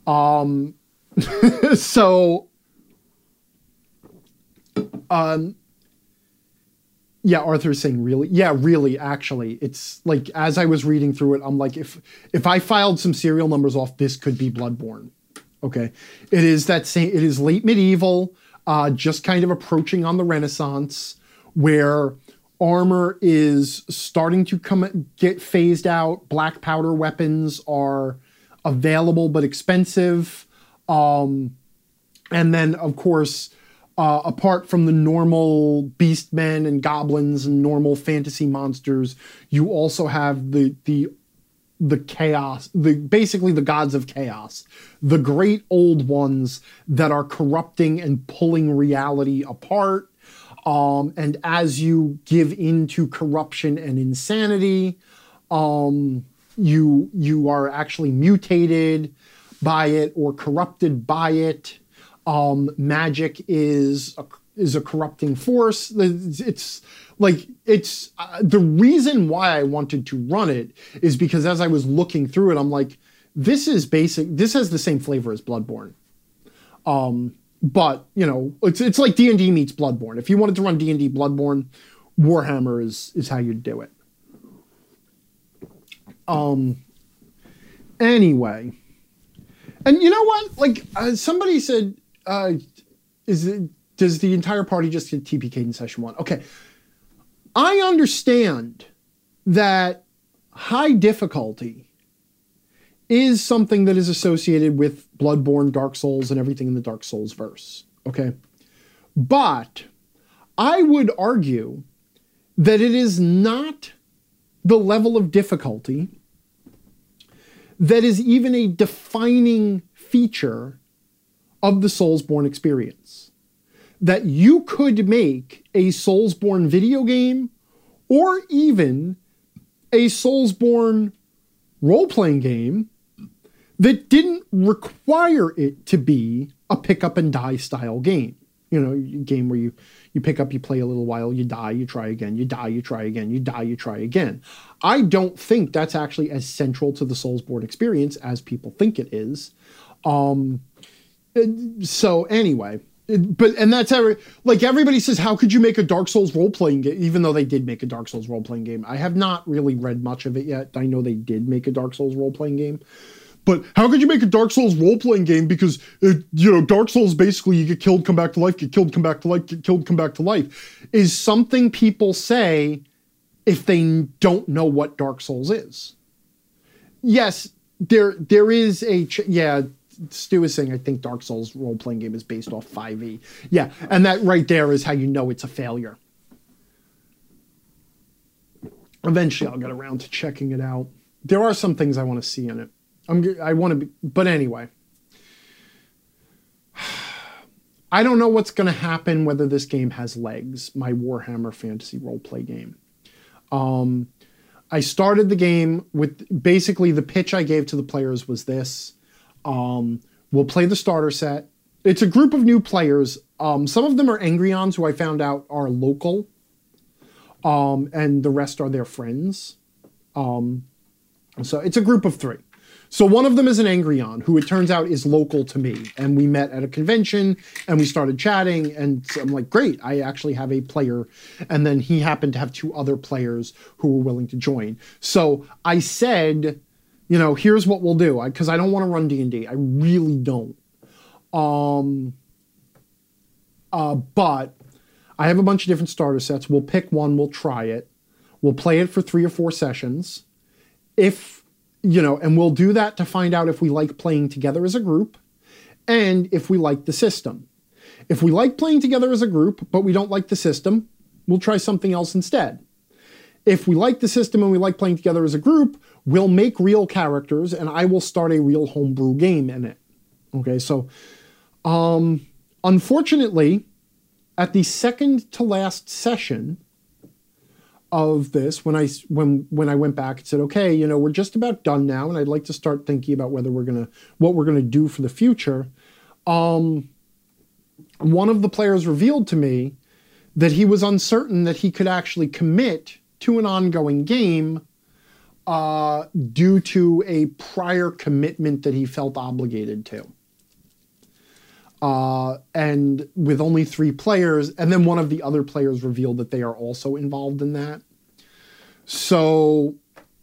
Speaker 1: Um, so, um, yeah, Arthur's saying really. Yeah, really, actually. It's like as I was reading through it, I'm like, if if I filed some serial numbers off, this could be Bloodborne. Okay. It is that same it is late medieval, uh, just kind of approaching on the Renaissance, where armor is starting to come get phased out. Black powder weapons are available but expensive. Um, and then of course uh, apart from the normal beastmen and goblins and normal fantasy monsters, you also have the the the chaos, the basically the gods of chaos, the great old ones that are corrupting and pulling reality apart. Um, and as you give into corruption and insanity, um, you you are actually mutated by it or corrupted by it. Um, magic is a, is a corrupting force. It's like it's uh, the reason why I wanted to run it is because as I was looking through it, I'm like, this is basic. This has the same flavor as Bloodborne. Um, but you know, it's it's like D and D meets Bloodborne. If you wanted to run D and D Bloodborne, Warhammer is is how you do it. Um. Anyway, and you know what? Like uh, somebody said, uh, is it, does the entire party just get TPK in session one? Okay. I understand that high difficulty is something that is associated with Bloodborne, Dark Souls, and everything in the Dark Souls verse. Okay. But I would argue that it is not the level of difficulty that is even a defining feature of the Soulsborne experience. That you could make a Soulsborne video game or even a Soulsborne role playing game that didn't require it to be a pick up and die style game. You know, a game where you you pick up, you play a little while, you die, you try again, you die, you try again, you die, you try again. I don't think that's actually as central to the Soulsborne experience as people think it is. Um, so anyway, but and that's every like everybody says, how could you make a Dark Souls role playing game? Even though they did make a Dark Souls role playing game, I have not really read much of it yet. I know they did make a Dark Souls role playing game, but how could you make a Dark Souls role playing game? Because it, you know, Dark Souls basically you get killed, come back to life, get killed, come back to life, get killed, come back to life, is something people say if they don't know what Dark Souls is. Yes, there there is a ch- yeah Stu is saying I think Dark Souls role playing game is based off 5e. Yeah, and that right there is how you know it's a failure. Eventually, I'll get around to checking it out. There are some things I want to see in it. I'm I want to be, but anyway. I don't know what's going to happen whether this game has legs. My Warhammer Fantasy role play game. Um, I started the game with basically the pitch I gave to the players was this um, we'll play the starter set. It's a group of new players. Um, some of them are Angryons, who I found out are local, um, and the rest are their friends. Um, so it's a group of three. So one of them is an Angryon, who it turns out is local to me, and we met at a convention and we started chatting, and I'm like, great, I actually have a player, and then he happened to have two other players who were willing to join. So I said you know, here's what we'll do because I, I, don't want to run D and D. I really don't. Um, uh, but I have a bunch of different starter sets. We'll pick one. We'll try it. We'll play it for three or four sessions. If you know, and we'll do that to find out if we like playing together as a group, and if we like the system. If we like playing together as a group, but we don't like the system, we'll try something else instead. If we like the system and we like playing together as a group, we'll make real characters and I will start a real homebrew game in it. Okay, so um, unfortunately, at the second to last session of this, when I when when I went back and said, okay, you know, we're just about done now, and I'd like to start thinking about whether we're gonna what we're gonna do for the future. Um, one of the players revealed to me that he was uncertain that he could actually commit to an ongoing game uh, due to a prior commitment that he felt obligated to. Uh, and with only three players, and then one of the other players revealed that they are also involved in that. So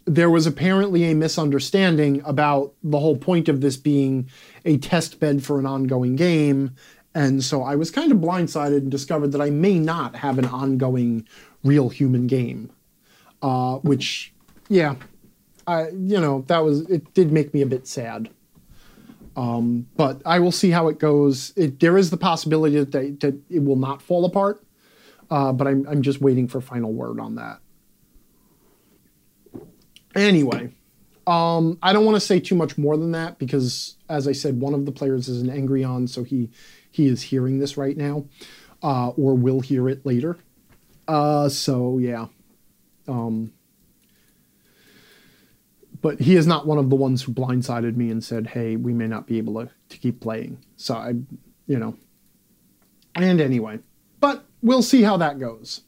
Speaker 1: there was apparently a misunderstanding about the whole point of this being a test bed for an ongoing game. And so I was kind of blindsided and discovered that I may not have an ongoing real human game uh, which, yeah, I you know that was it did make me a bit sad. Um, but I will see how it goes. It, there is the possibility that, they, that it will not fall apart, uh, but I'm, I'm just waiting for final word on that. Anyway, um, I don't want to say too much more than that because, as I said, one of the players is an Angryon, so he he is hearing this right now, uh, or will hear it later. Uh, so yeah. Um, but he is not one of the ones who blindsided me and said, "Hey, we may not be able to, to keep playing." So I, you know. And anyway, but we'll see how that goes.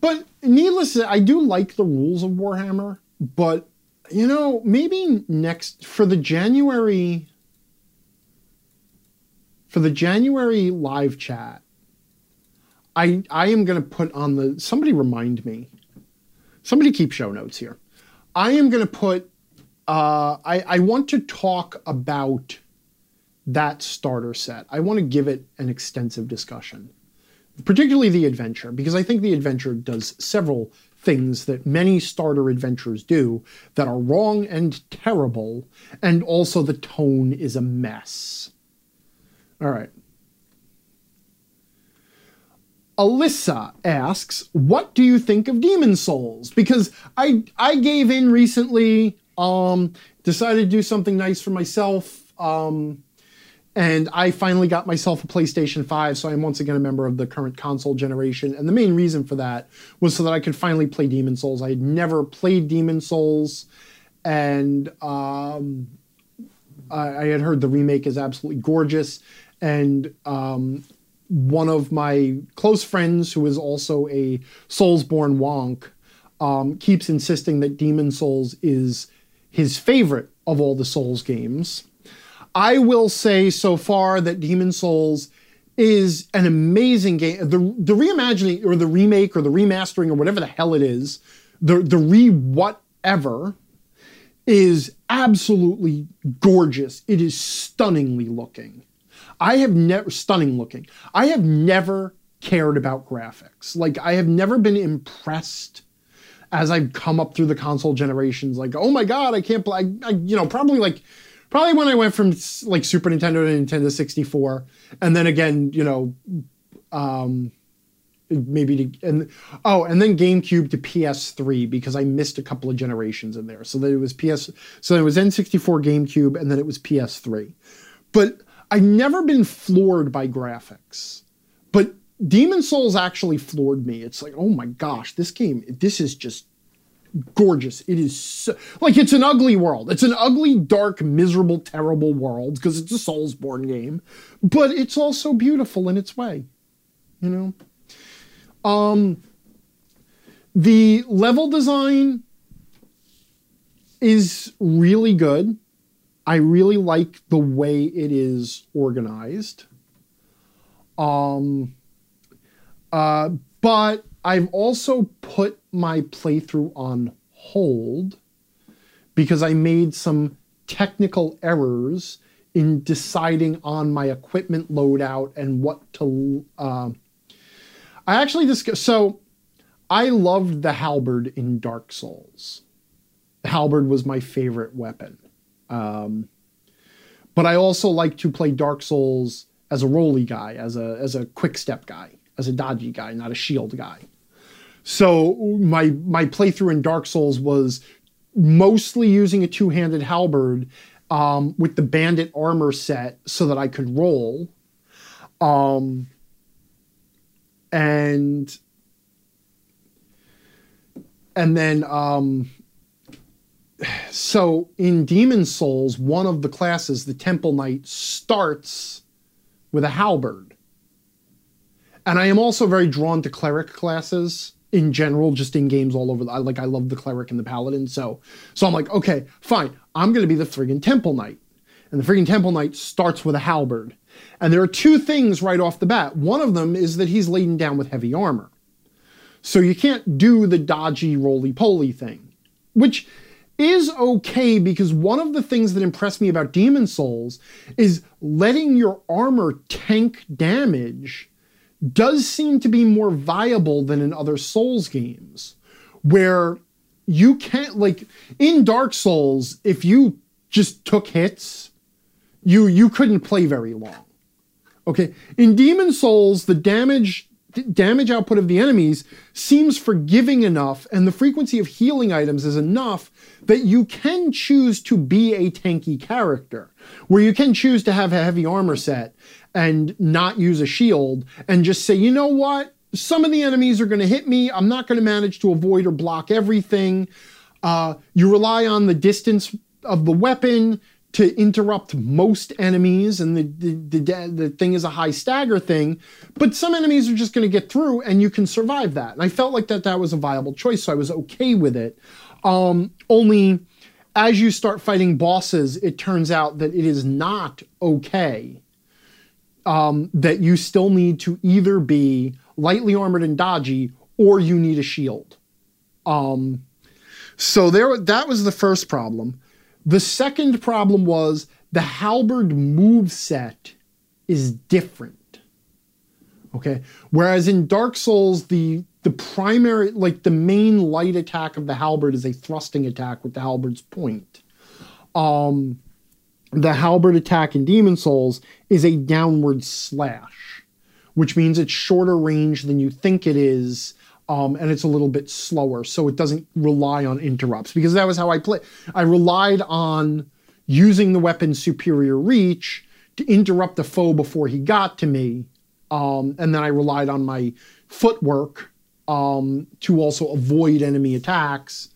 Speaker 1: But needless to say, I do like the rules of Warhammer, but you know, maybe next for the January for the January live chat, I I am going to put on the somebody remind me. Somebody keep show notes here. I am going to put. Uh, I I want to talk about that starter set. I want to give it an extensive discussion, particularly the adventure, because I think the adventure does several things that many starter adventures do that are wrong and terrible, and also the tone is a mess. All right. Alyssa asks, "What do you think of Demon Souls?" Because I I gave in recently, um, decided to do something nice for myself, um, and I finally got myself a PlayStation 5, so I'm once again a member of the current console generation. And the main reason for that was so that I could finally play Demon Souls. I had never played Demon Souls, and um, I, I had heard the remake is absolutely gorgeous, and um, one of my close friends, who is also a Soulsborne wonk, um, keeps insisting that Demon Souls is his favorite of all the Souls games. I will say so far that Demon Souls is an amazing game. The the reimagining or the remake or the remastering or whatever the hell it is, the the re whatever is absolutely gorgeous. It is stunningly looking. I have never stunning looking. I have never cared about graphics. Like I have never been impressed as I've come up through the console generations. Like, oh my god, I can't play. I, I, you know, probably like probably when I went from like Super Nintendo to Nintendo 64, and then again, you know, um, maybe to and oh, and then GameCube to PS3 because I missed a couple of generations in there. So that it was PS, so it was N64, GameCube, and then it was PS3. But I've never been floored by graphics, but Demon Souls actually floored me. It's like, oh my gosh, this game, this is just gorgeous. It is so, like it's an ugly world. It's an ugly, dark, miserable, terrible world because it's a Soulsborne game, but it's also beautiful in its way. You know. Um, the level design is really good. I really like the way it is organized. Um, uh, but I've also put my playthrough on hold because I made some technical errors in deciding on my equipment loadout and what to. Uh, I actually discussed. So I loved the halberd in Dark Souls. The halberd was my favorite weapon. Um, but I also like to play Dark Souls as a roly guy, as a as a quick step guy, as a dodgy guy, not a shield guy. So my my playthrough in Dark Souls was mostly using a two-handed halberd um, with the bandit armor set so that I could roll. Um, and and then um, so in Demon Souls, one of the classes, the Temple Knight, starts with a halberd. And I am also very drawn to cleric classes in general, just in games all over. The, like I love the cleric and the paladin, so so I'm like, okay, fine, I'm gonna be the friggin' Temple Knight, and the friggin' Temple Knight starts with a halberd, and there are two things right off the bat. One of them is that he's laden down with heavy armor, so you can't do the dodgy roly poly thing, which is okay because one of the things that impressed me about Demon Souls is letting your armor tank damage does seem to be more viable than in other Souls games, where you can't like in Dark Souls, if you just took hits, you you couldn't play very long. Okay, in Demon Souls, the damage damage output of the enemies seems forgiving enough, and the frequency of healing items is enough that you can choose to be a tanky character, where you can choose to have a heavy armor set and not use a shield and just say, you know what? Some of the enemies are going to hit me. I'm not going to manage to avoid or block everything. Uh, you rely on the distance of the weapon to interrupt most enemies, and the, the, the, the thing is a high stagger thing. But some enemies are just going to get through, and you can survive that. And I felt like that that was a viable choice, so I was okay with it. Um, only as you start fighting bosses, it turns out that it is not okay um, that you still need to either be lightly armored and dodgy or you need a shield. Um, so there, that was the first problem. The second problem was the halberd move set is different. Okay, whereas in Dark Souls, the the primary, like the main light attack of the halberd is a thrusting attack with the halberd's point. Um, the halberd attack in Demon Souls is a downward slash, which means it's shorter range than you think it is. Um, and it's a little bit slower, so it doesn't rely on interrupts. Because that was how I play. I relied on using the weapon's superior reach to interrupt the foe before he got to me, um, and then I relied on my footwork um, to also avoid enemy attacks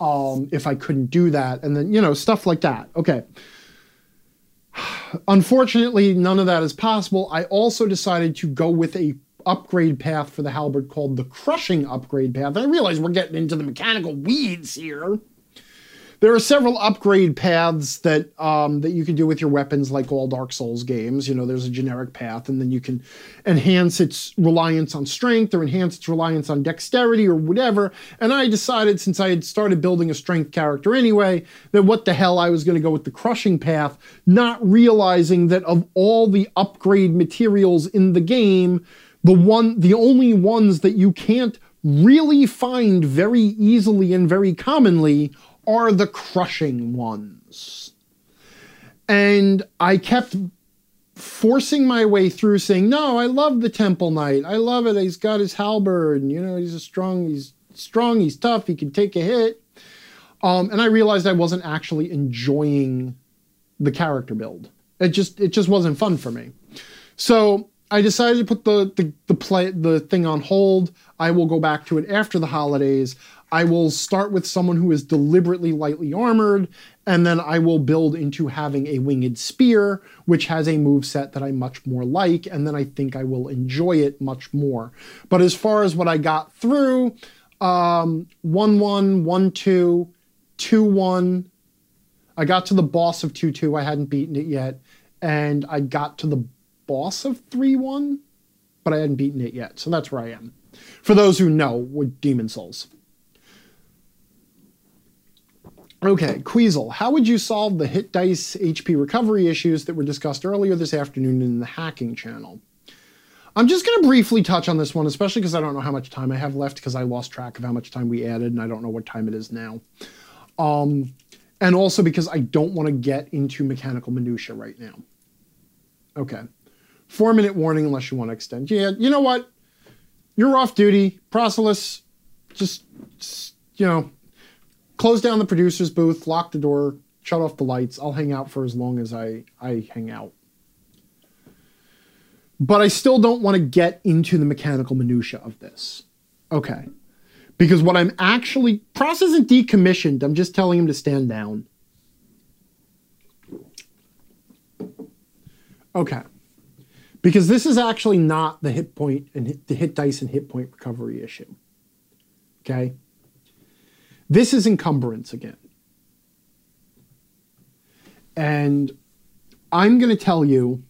Speaker 1: um, if I couldn't do that, and then you know stuff like that. Okay, Unfortunately, none of that is possible. I also decided to go with a upgrade path for the halberd called the crushing upgrade path. I realize we're getting into the mechanical weeds here. There are several upgrade paths that um, that you can do with your weapons, like all Dark Souls games. You know, there's a generic path, and then you can enhance its reliance on strength or enhance its reliance on dexterity or whatever. And I decided, since I had started building a strength character anyway, that what the hell I was going to go with the crushing path, not realizing that of all the upgrade materials in the game, the one, the only ones that you can't really find very easily and very commonly are the crushing ones. And I kept forcing my way through saying, No, I love the Temple Knight. I love it. He's got his halberd. and You know, he's a strong, he's strong, he's tough, he can take a hit. Um, and I realized I wasn't actually enjoying the character build. It just it just wasn't fun for me. So I decided to put the, the the play the thing on hold. I will go back to it after the holidays. I will start with someone who is deliberately lightly armored, and then I will build into having a winged spear, which has a move set that I much more like, and then I think I will enjoy it much more. But as far as what I got through, um, 1 1, 1 2, 2 1. I got to the boss of 2 2. I hadn't beaten it yet. And I got to the boss of 3 1, but I hadn't beaten it yet. So that's where I am. For those who know with Demon Souls. Okay, Queasel, how would you solve the hit dice HP recovery issues that were discussed earlier this afternoon in the hacking channel? I'm just going to briefly touch on this one, especially because I don't know how much time I have left because I lost track of how much time we added and I don't know what time it is now. Um, and also because I don't want to get into mechanical minutia right now. Okay. Four minute warning unless you want to extend. Yeah, you know what? You're off duty. Procelus, just, just you know, close down the producer's booth, lock the door, shut off the lights. I'll hang out for as long as I, I hang out. But I still don't want to get into the mechanical minutia of this. Okay. Because what I'm actually process isn't decommissioned. I'm just telling him to stand down. Okay. Because this is actually not the hit point and hit, the hit dice and hit point recovery issue. Okay. This is encumbrance again. And I'm going to tell you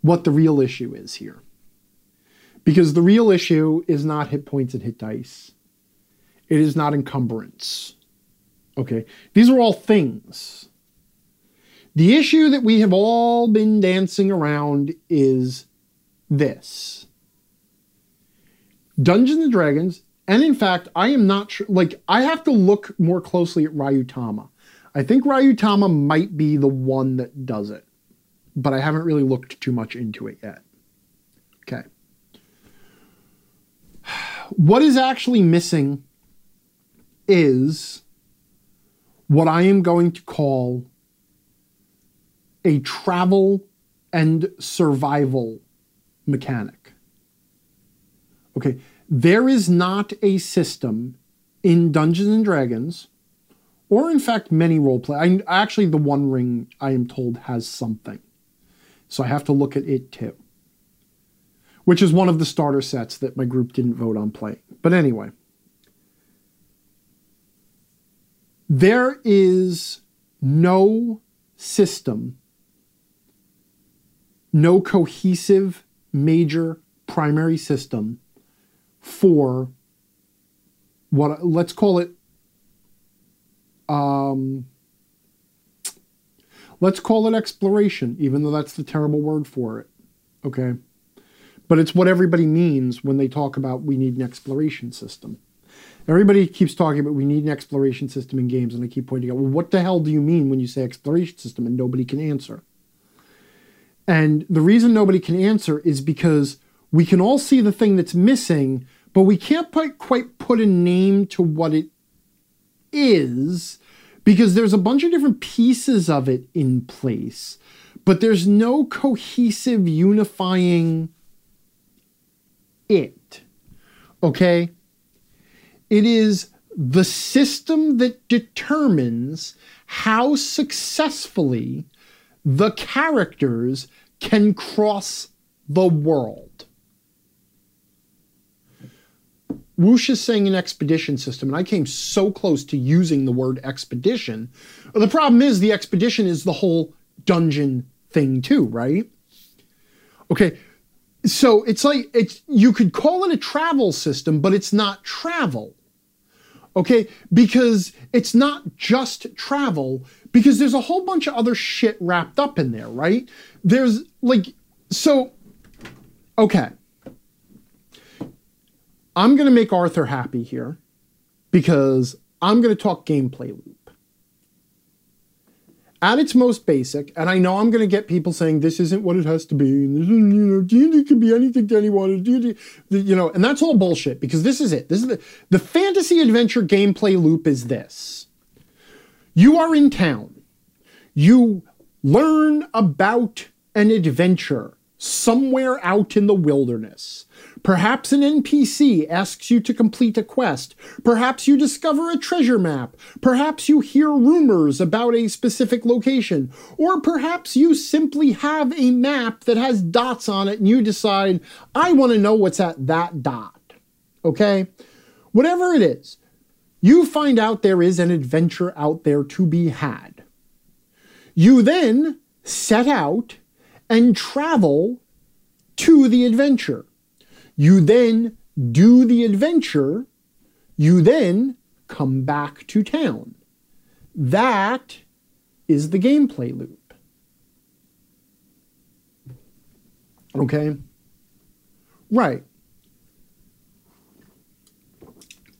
Speaker 1: what the real issue is here. Because the real issue is not hit points and hit dice. It is not encumbrance. Okay. These are all things. The issue that we have all been dancing around is this Dungeons and Dragons and in fact, I am not sure. Like, I have to look more closely at Ryutama. I think Ryutama might be the one that does it, but I haven't really looked too much into it yet. Okay. What is actually missing is what I am going to call a travel and survival mechanic. Okay there is not a system in Dungeons and Dragons, or in fact many roleplay. I, actually, the One Ring I am told has something, so I have to look at it too. Which is one of the starter sets that my group didn't vote on playing. But anyway, there is no system, no cohesive major primary system for what let's call it um, let's call it exploration even though that's the terrible word for it okay? But it's what everybody means when they talk about we need an exploration system. Everybody keeps talking about we need an exploration system in games and i keep pointing out well what the hell do you mean when you say exploration system and nobody can answer and the reason nobody can answer is because we can all see the thing that's missing but we can't quite put a name to what it is because there's a bunch of different pieces of it in place, but there's no cohesive unifying it. Okay? It is the system that determines how successfully the characters can cross the world. Whoosh is saying an expedition system, and I came so close to using the word expedition. The problem is the expedition is the whole dungeon thing too, right? Okay, so it's like it's you could call it a travel system, but it's not travel. Okay, because it's not just travel, because there's a whole bunch of other shit wrapped up in there, right? There's like so okay. I'm going to make Arthur happy here because I'm going to talk gameplay loop. At its most basic, and I know I'm going to get people saying this isn't what it has to be, and this is, you know, D&D can be anything to anyone, D&D, you know, and that's all bullshit because this is it. This is the, the fantasy adventure gameplay loop is this. You are in town. You learn about an adventure somewhere out in the wilderness. Perhaps an NPC asks you to complete a quest. Perhaps you discover a treasure map. Perhaps you hear rumors about a specific location. Or perhaps you simply have a map that has dots on it and you decide, I want to know what's at that dot. Okay? Whatever it is, you find out there is an adventure out there to be had. You then set out and travel to the adventure. You then do the adventure. You then come back to town. That is the gameplay loop. Okay? Right.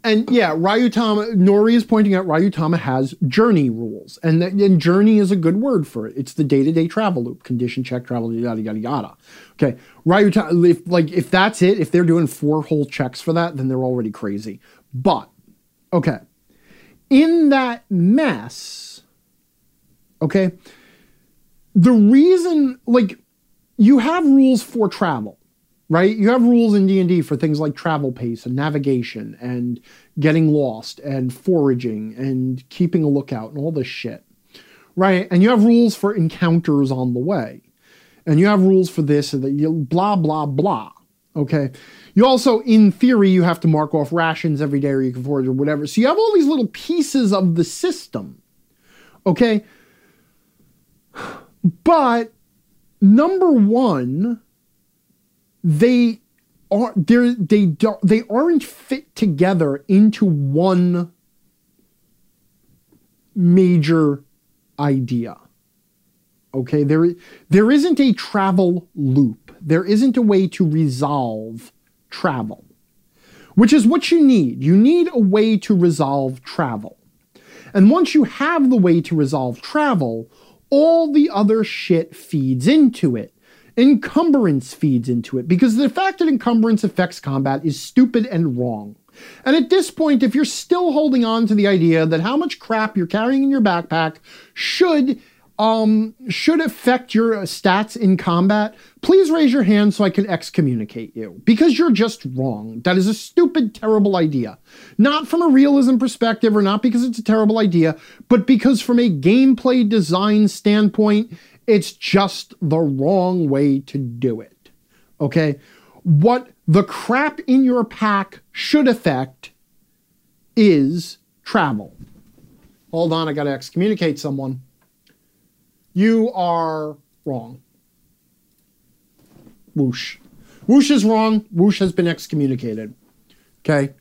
Speaker 1: And yeah, Ryutama Nori is pointing out Ryutama has journey rules, and that, and journey is a good word for it. It's the day to day travel loop, condition check, travel, yada yada yada. Okay, Ryutama, if like if that's it, if they're doing four whole checks for that, then they're already crazy. But okay, in that mess, okay, the reason like you have rules for travel right? You have rules in D&D for things like travel pace and navigation and getting lost and foraging and keeping a lookout and all this shit. Right? And you have rules for encounters on the way. And you have rules for this and that you blah blah blah. Okay. You also, in theory, you have to mark off rations every day or you can forage or whatever. So you have all these little pieces of the system. Okay. But number one, they are they they don't they aren't fit together into one major idea. Okay, there there isn't a travel loop. There isn't a way to resolve travel. Which is what you need. You need a way to resolve travel. And once you have the way to resolve travel, all the other shit feeds into it encumbrance feeds into it because the fact that encumbrance affects combat is stupid and wrong. And at this point, if you're still holding on to the idea that how much crap you're carrying in your backpack should um, should affect your stats in combat, please raise your hand so I can excommunicate you. Because you're just wrong. That is a stupid, terrible idea. Not from a realism perspective or not because it's a terrible idea, but because from a gameplay design standpoint, it's just the wrong way to do it. Okay? What the crap in your pack should affect is travel. Hold on, I got to excommunicate someone. You are wrong. Whoosh. Whoosh is wrong. Whoosh has been excommunicated. Okay?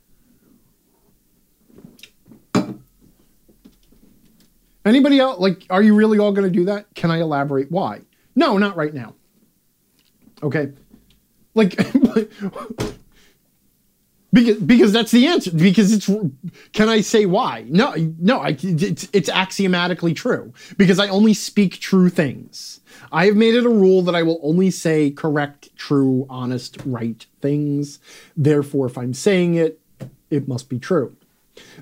Speaker 1: Anybody else? Like, are you really all going to do that? Can I elaborate why? No, not right now. Okay. Like, because because that's the answer. Because it's can I say why? No, no. I, it's it's axiomatically true because I only speak true things. I have made it a rule that I will only say correct, true, honest, right things. Therefore, if I'm saying it, it must be true.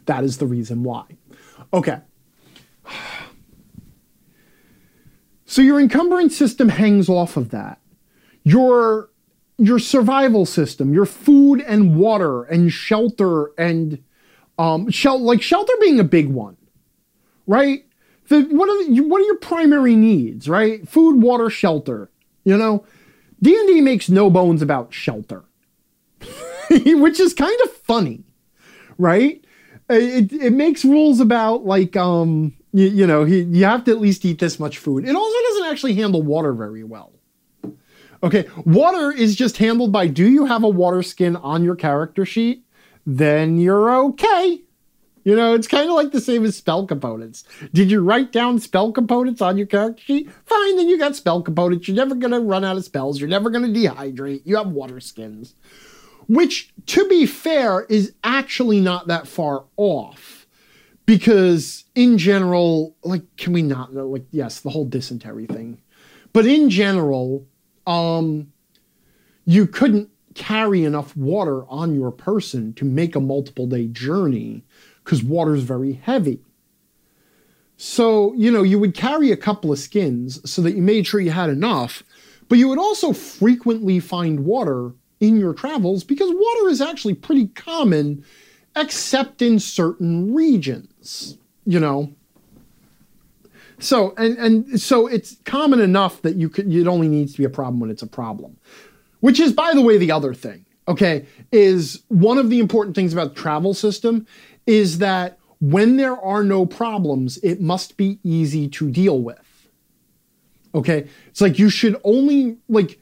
Speaker 1: That is the reason why. Okay. So your encumbrance system hangs off of that. Your your survival system, your food and water and shelter and um shel- like shelter being a big one. Right? the, what are the, what are your primary needs, right? Food, water, shelter. You know, D and D makes no bones about shelter, which is kind of funny, right? It, it makes rules about like um you, you know he, you have to at least eat this much food. It also doesn't actually handle water very well. Okay, water is just handled by do you have a water skin on your character sheet? Then you're okay. You know, it's kind of like the same as spell components. Did you write down spell components on your character sheet? Fine, then you got spell components. You're never going to run out of spells. You're never going to dehydrate. You have water skins. Which, to be fair, is actually not that far off. Because in general, like, can we not, like, yes, the whole dysentery thing. But in general, um, you couldn't carry enough water on your person to make a multiple day journey because water is very heavy. So, you know, you would carry a couple of skins so that you made sure you had enough, but you would also frequently find water in your travels because water is actually pretty common, except in certain regions, you know. So and and so it's common enough that you could it only needs to be a problem when it's a problem. Which is by the way the other thing, okay, is one of the important things about the travel system is that when there are no problems, it must be easy to deal with. Okay? It's like you should only, like,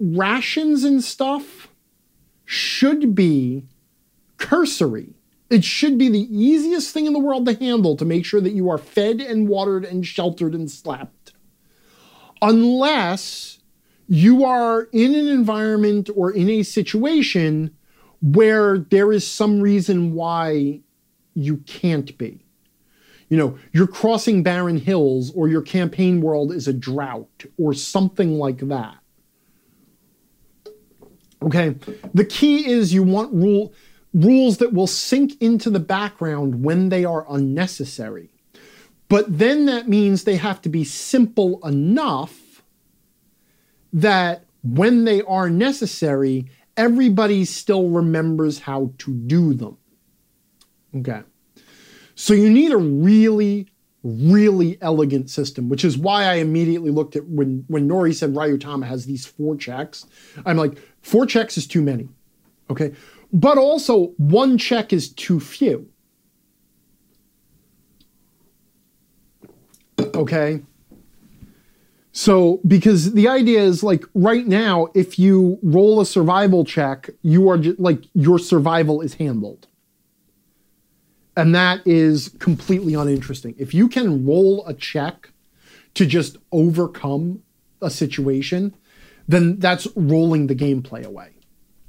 Speaker 1: rations and stuff should be cursory. It should be the easiest thing in the world to handle to make sure that you are fed and watered and sheltered and slept. Unless you are in an environment or in a situation where there is some reason why you can't be. You know, you're crossing barren hills, or your campaign world is a drought, or something like that. Okay, the key is you want rule rules that will sink into the background when they are unnecessary. But then that means they have to be simple enough that when they are necessary, everybody still remembers how to do them. Okay. So you need a really, really elegant system, which is why I immediately looked at when, when Nori said Ryutama has these four checks. I'm like, four checks is too many. Okay. But also, one check is too few. Okay. So, because the idea is like right now, if you roll a survival check, you are just, like your survival is handled. And that is completely uninteresting. If you can roll a check to just overcome a situation, then that's rolling the gameplay away.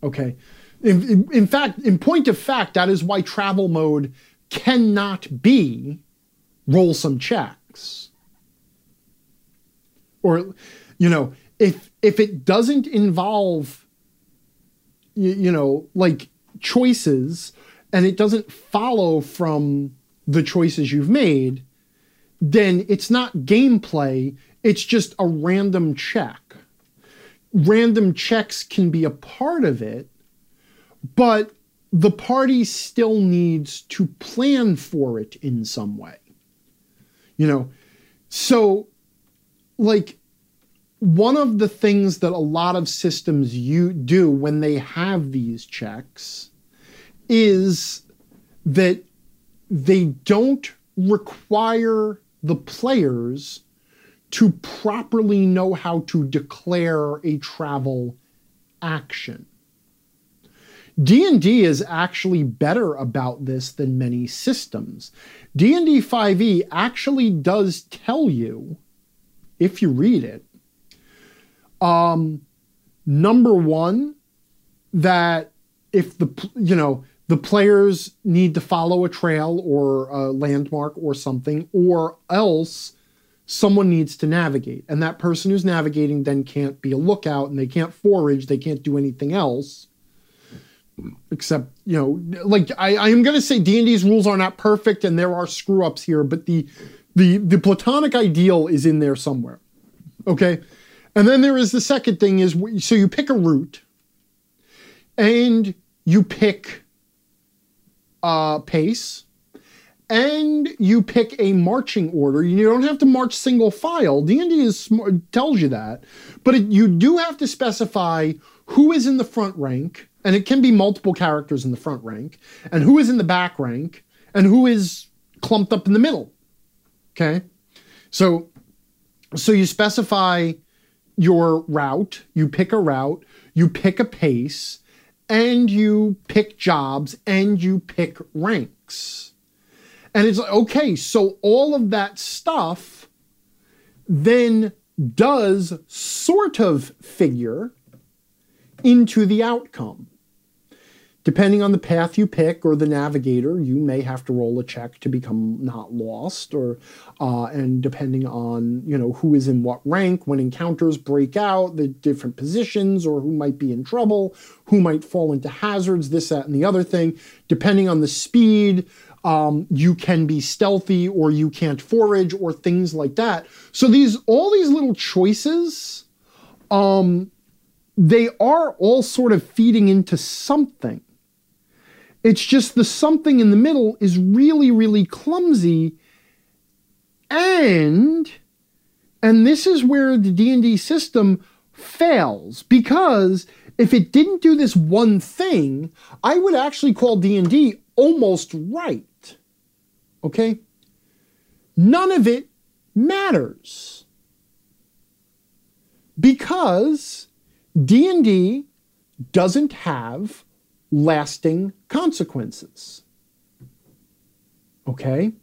Speaker 1: Okay. In, in, in fact, in point of fact, that is why travel mode cannot be roll some checks. Or you know if if it doesn't involve you, you know like choices and it doesn't follow from the choices you've made then it's not gameplay it's just a random check. Random checks can be a part of it but the party still needs to plan for it in some way you know so like one of the things that a lot of systems you do when they have these checks is that they don't require the players to properly know how to declare a travel action. D&D is actually better about this than many systems. D&D 5e actually does tell you if you read it, um, number one, that if the you know the players need to follow a trail or a landmark or something, or else someone needs to navigate, and that person who's navigating then can't be a lookout, and they can't forage, they can't do anything else except you know like i i am going to say d&d's rules are not perfect and there are screw ups here but the the the platonic ideal is in there somewhere. Okay? And then there is the second thing is so you pick a route and you pick uh, pace and you pick a marching order. You don't have to march single file. D&D is smart, tells you that, but it, you do have to specify who is in the front rank, and it can be multiple characters in the front rank, and who is in the back rank, and who is clumped up in the middle. Okay, so so you specify your route. You pick a route. You pick a pace, and you pick jobs, and you pick ranks and it's like, okay, so all of that stuff then does sort of figure into the outcome. Depending on the path you pick or the navigator, you may have to roll a check to become not lost, or uh, and depending on you know who is in what rank, when encounters break out, the different positions, or who might be in trouble, who might fall into hazards, this, that, and the other thing. Depending on the speed, um, you can be stealthy or you can't forage or things like that. So these all these little choices, um, they are all sort of feeding into something. It's just the something in the middle is really, really clumsy. And and this is where the D&D system fails because if it didn't do this one thing, I would actually call D&D almost right. Okay? None of it matters. Because D&D doesn't have lasting consequences. Okay?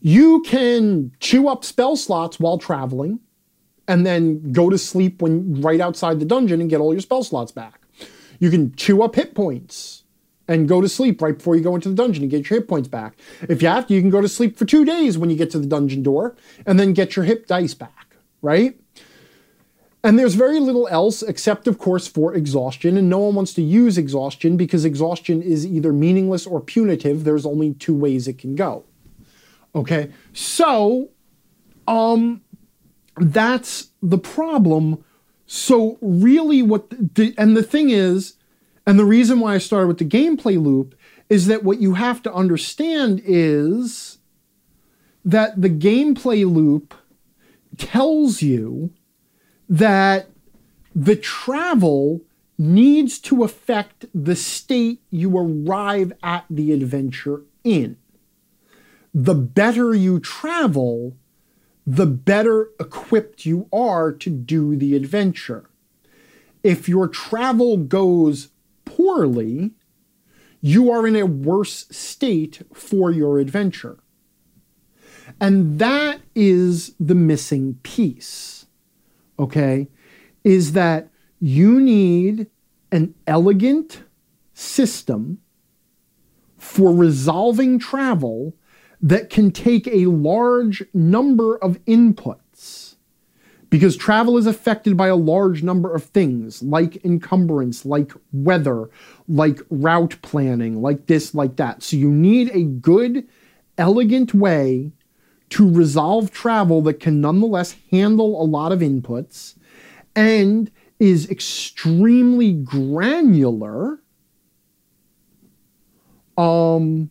Speaker 1: You can chew up spell slots while traveling and then go to sleep when right outside the dungeon and get all your spell slots back. You can chew up hit points and go to sleep right before you go into the dungeon and get your hit points back. If you have to, you can go to sleep for two days when you get to the dungeon door and then get your hit dice back, right? And there's very little else except, of course, for exhaustion. And no one wants to use exhaustion because exhaustion is either meaningless or punitive. There's only two ways it can go. Okay. So, um, that's the problem. So, really, what the, and the thing is, and the reason why I started with the gameplay loop is that what you have to understand is that the gameplay loop tells you that the travel needs to affect the state you arrive at the adventure in. The better you travel, the better equipped you are to do the adventure. If your travel goes poorly, you are in a worse state for your adventure. And that is the missing piece, okay? Is that you need an elegant system for resolving travel that can take a large number of inputs because travel is affected by a large number of things like encumbrance, like weather, like route planning, like this, like that. So you need a good, elegant way to resolve travel that can nonetheless handle a lot of inputs and is extremely granular. Um,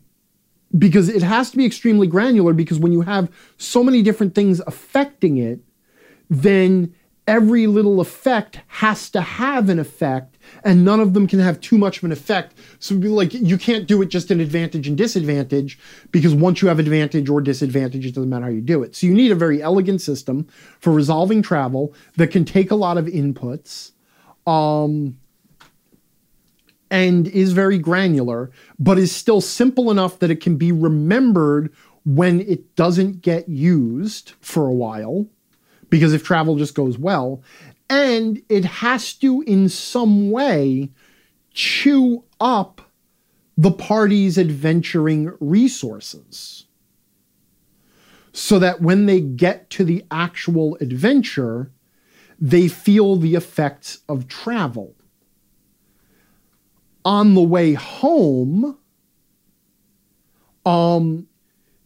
Speaker 1: because it has to be extremely granular because when you have so many different things affecting it, then every little effect has to have an effect and none of them can have too much of an effect. So like you can't do it just an advantage and disadvantage because once you have advantage or disadvantage it doesn't matter how you do it. So you need a very elegant system for resolving travel that can take a lot of inputs um, and is very granular but is still simple enough that it can be remembered when it doesn't get used for a while because if travel just goes well, and it has to in some way chew up the party's adventuring resources so that when they get to the actual adventure, they feel the effects of travel. On the way home, um,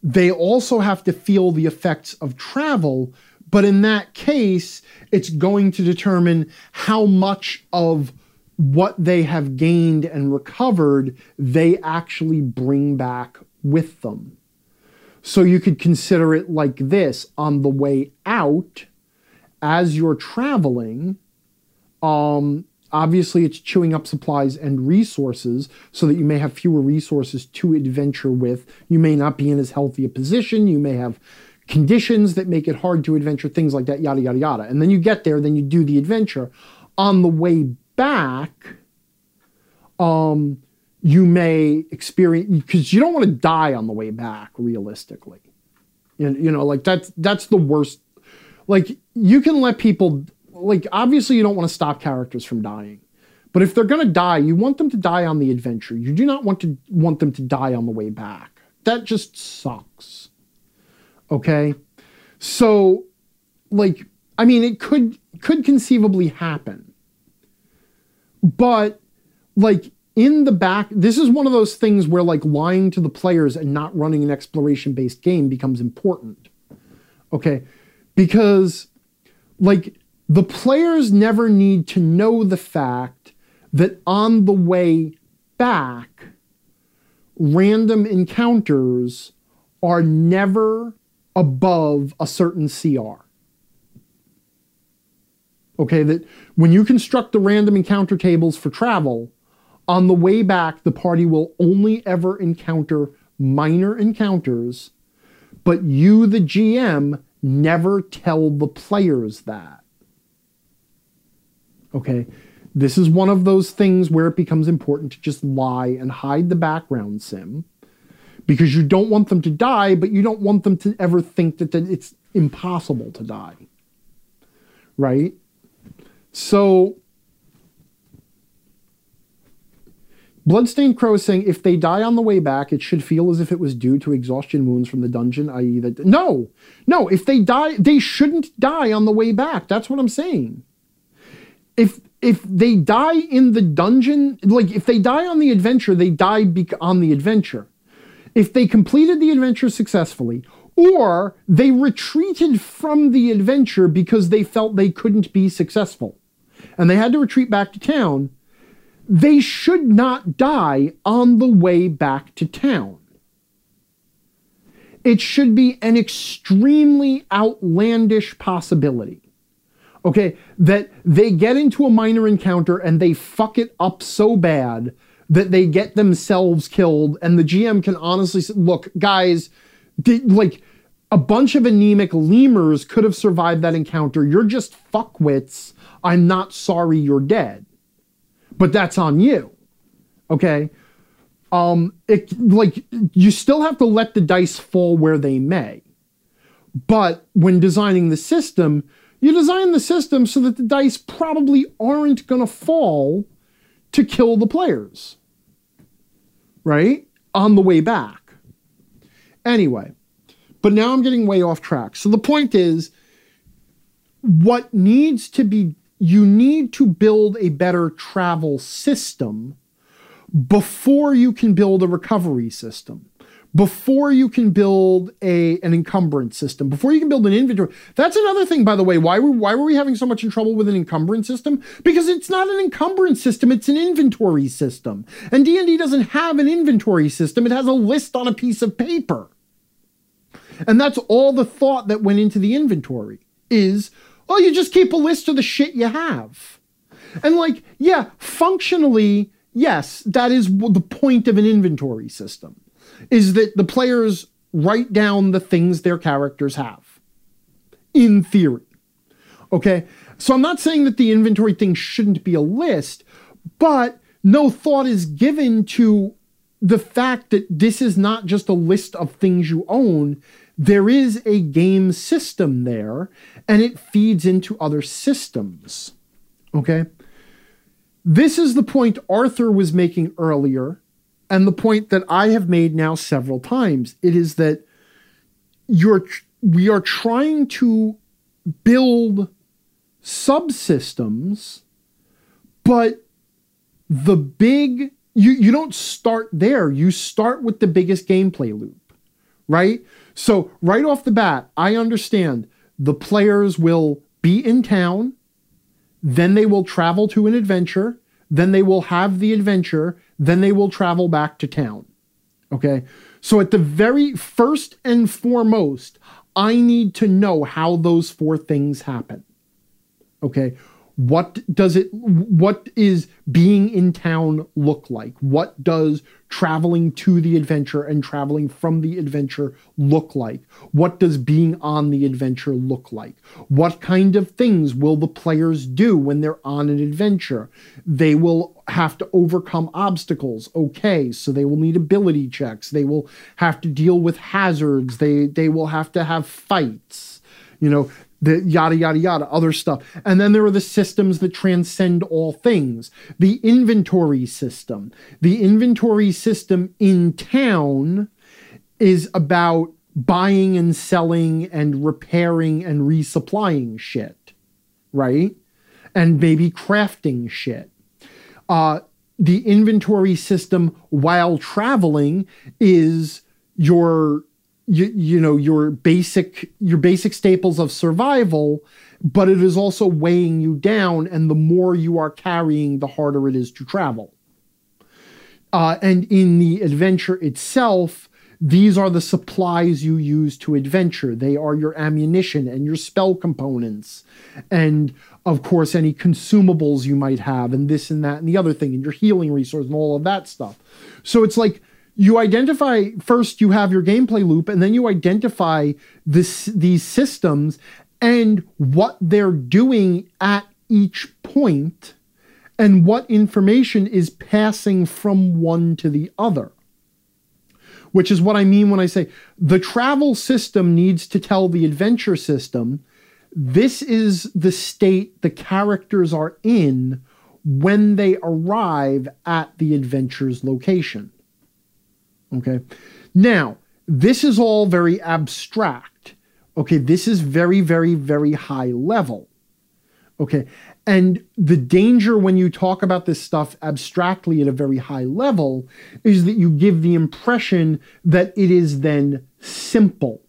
Speaker 1: they also have to feel the effects of travel but in that case, it's going to determine how much of what they have gained and recovered they actually bring back with them. So you could consider it like this on the way out, as you're traveling, um, obviously it's chewing up supplies and resources so that you may have fewer resources to adventure with. You may not be in as healthy a position. You may have conditions that make it hard to adventure, things like that, yada, yada, yada. And then you get there, then you do the adventure. On the way back, um, you may experience because you don't want to die on the way back realistically. And you know like that's that's the worst. Like you can let people like obviously you don't want to stop characters from dying. But if they're going to die you want them to die on the adventure. You do not want to want them to die on the way back. That just sucks okay so like i mean it could could conceivably happen but like in the back, this is one of those things where like lying to the players and not running an exploration based game becomes important. Okay. Because like the players never need to know the fact that on the way back, random encounters are never above a certain CR. Okay, that when you construct the random encounter tables for travel, on the way back, the party will only ever encounter minor encounters, but you, the GM, never tell the players that. Okay? This is one of those things where it becomes important to just lie and hide the background sim because you don't want them to die, but you don't want them to ever think that, that it's impossible to die. Right? So Bloodstained Crow is saying if they die on the way back, it should feel as if it was due to exhaustion wounds from the dungeon, i.e., that. No! No, if they die, they shouldn't die on the way back. That's what I'm saying. If if they die in the dungeon, like if they die on the adventure, they die bec- on the adventure. If they completed the adventure successfully, or they retreated from the adventure because they felt they couldn't be successful, and they had to retreat back to town, they should not die on the way back to town. It should be an extremely outlandish possibility. Okay, that they get into a minor encounter and they fuck it up so bad that they get themselves killed, and the GM can honestly say, look, guys, did, like a bunch of anemic lemurs could have survived that encounter. You're just fuckwits. I'm not sorry you're dead but that's on you. Okay. Um, it like you still have to let the dice fall where they may. But when designing the system, you design the system so that the dice probably aren't going to fall to kill the players. Right? On the way back. Anyway, but now I'm getting way off track. So the point is what needs to be you need to build a better travel system before you can build a recovery system before you can build a an encumbrance system, before you can build an inventory. That's another thing, by the way. Why were why were we having so much trouble with an encumbrance system? Because it's not an encumbrance system; it's an inventory system. And D and D doesn't have an inventory system; it has a list on a piece of paper. And that's all the thought that went into the inventory is well, you just keep a list of the shit you have. And like, yeah, functionally, yes, that is the point of an inventory system is that the players write down the things their characters have. In theory. Okay? So I'm not saying that the inventory thing shouldn't be a list, but no thought is given to the fact that this is not just a list of things you own there is a game system there and it feeds into other systems. Okay? This is the point Arthur was making earlier, and the point that I have made now several times. It is that you're we are trying to build subsystems, but the big you you don't start there. You start with the biggest gameplay loop, right? So, right off the bat, I understand the players will be in town, then they will travel to an adventure, then they will have the adventure, then they will travel back to town. Okay? So at the very first and foremost, I need to know how those four things happen. Okay. What does it, what is being in town look like? What does traveling to the adventure and traveling from the adventure look like? What does being on the adventure look like? What kind of things will the players do when they're on an adventure? They will have to overcome obstacles. Okay, so they will need ability checks. They will have to deal with hazards. They they will have to have fights. You know, the yada yada yada other stuff. And then there are the systems that transcend all things. The inventory system. The inventory system in town is about buying and selling and repairing and resupplying shit right? And maybe crafting shit. Uh, the inventory system while traveling is your you, you know your basic your basic staples of survival but it is also weighing you down and the more you are carrying the harder it is to travel. Uh, and in the adventure itself these are the supplies you use to adventure. They are your ammunition and your spell components and of course any consumables you might have and this and that and the other thing and your healing resource and all of that stuff. So it's like you identify first you have your gameplay loop and then you identify this these systems and what they're doing at each point and what information is passing from one to the other which is what I mean when I say the travel system needs to tell the adventure system this is the state the characters are in when they arrive at the adventure's location. Okay. Now, this is all very abstract. Okay. This is very, very, very high level. Okay. And the danger when you talk about this stuff abstractly at a very high level is that you give the impression that it is then simple.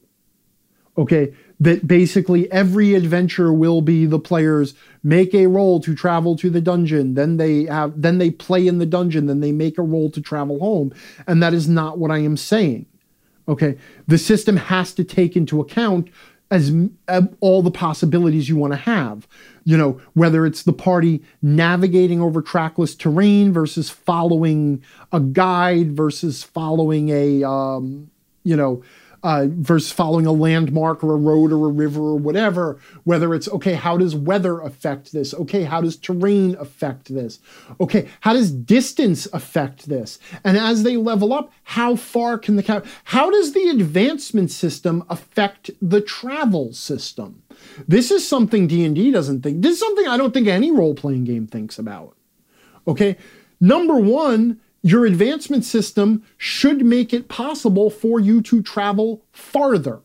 Speaker 1: Okay that basically every adventure will be the players make a roll to travel to the dungeon then they have then they play in the dungeon then they make a roll to travel home. And that is not what i am saying. Okay? The system has to take into account as uh, all the possibilities you want to have. You know whether it's the party navigating over trackless terrain versus following a guide versus following a um, you know uh, versus following a landmark or a road or a river or whatever. Whether it's, okay, how does weather affect this? Okay, how does terrain affect this? Okay, how does distance affect this? And as they level up, how far can the? How does the advancement system affect the travel system? This is something D&D doesn't think. This is something I don't think any role-playing game thinks about. Okay? Number 1, your advancement system should make it possible for you to travel farther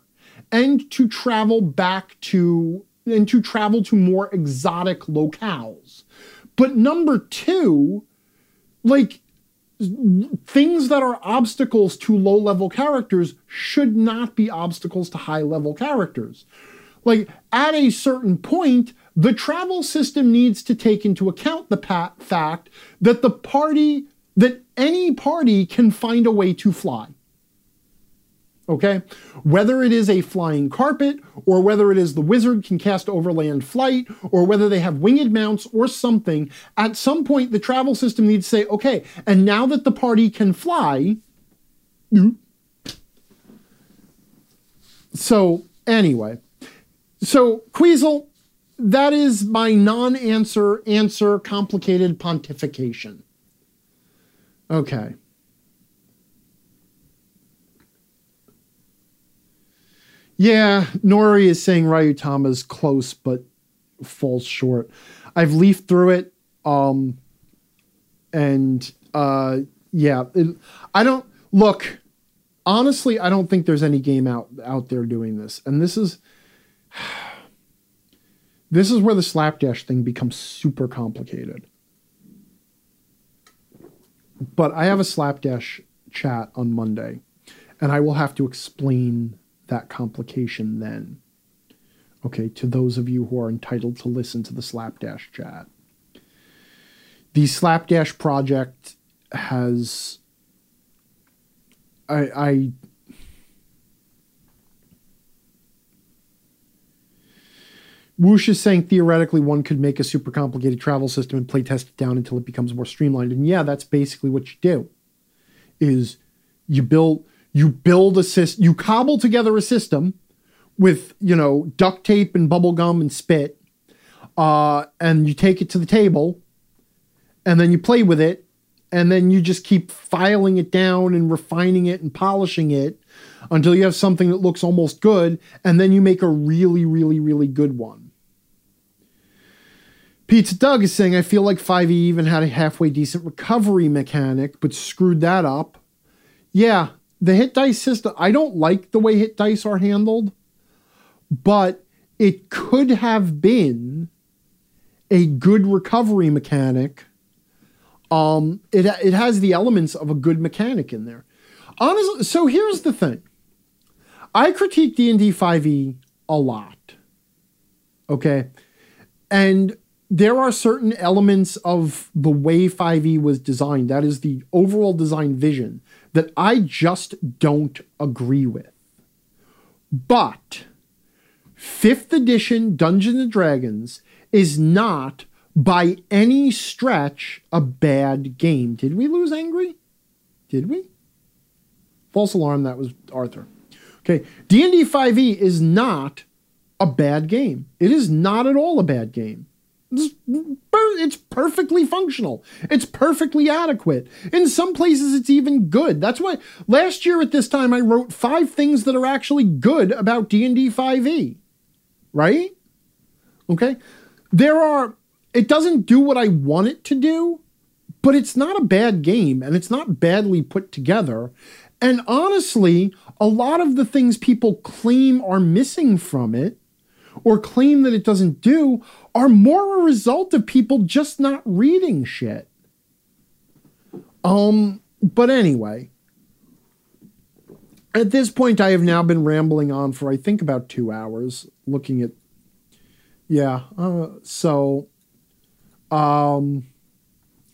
Speaker 1: and to travel back to and to travel to more exotic locales. But number 2, like things that are obstacles to low level characters should not be obstacles to high level characters. Like at a certain point, the travel system needs to take into account the fact that the party that any party can find a way to fly. Okay? Whether it is a flying carpet, or whether it is the wizard can cast overland flight, or whether they have winged mounts or something, at some point the travel system needs to say, okay, and now that the party can fly, so anyway, so Queasel, that is my non-answer answer complicated pontification. Okay. Yeah, Nori is saying Ryutama is close but falls short. I've leafed through it, um, and uh, yeah, it, I don't look. Honestly, I don't think there's any game out out there doing this, and this is this is where the slapdash thing becomes super complicated. But I have a slapdash chat on Monday, and I will have to explain that complication then. Okay, to those of you who are entitled to listen to the slapdash chat. The slapdash project has I, I Woosh is saying theoretically one could make a super complicated travel system and play test it down until it becomes more streamlined. And yeah, that's basically what you do. Is you build you build a system, you cobble together a system with you know duct tape and bubble gum and spit, uh, and you take it to the table, and then you play with it, and then you just keep filing it down and refining it and polishing it until you have something that looks almost good, and then you make a really, really, really good one. Pizza Doug is saying, I feel like 5e even had a halfway decent recovery mechanic, but screwed that up. Yeah, the hit dice system, I don't like the way hit dice are handled, but it could have been a good recovery mechanic. Um, it, it has the elements of a good mechanic in there. Honestly, so here's the thing. I critique D&D 5e a lot. Okay? And there are certain elements of the way 5e was designed, that is the overall design vision, that I just don't agree with. But 5th edition Dungeons and Dragons is not by any stretch a bad game. Did we lose Angry? Did we? False alarm, that was Arthur. Okay, D&D 5e is not a bad game. It is not at all a bad game. It's perfectly functional. It's perfectly adequate. In some places, it's even good. That's why last year at this time I wrote five things that are actually good about D&D 5e. Right? Okay? There are it doesn't do what I want it to do, but it's not a bad game and it's not badly put together. And honestly, a lot of the things people claim are missing from it or claim that it doesn't do are more a result of people just not reading shit. Um, but anyway, at this point, I have now been rambling on for I think about two hours, looking at. Yeah, uh, so, um,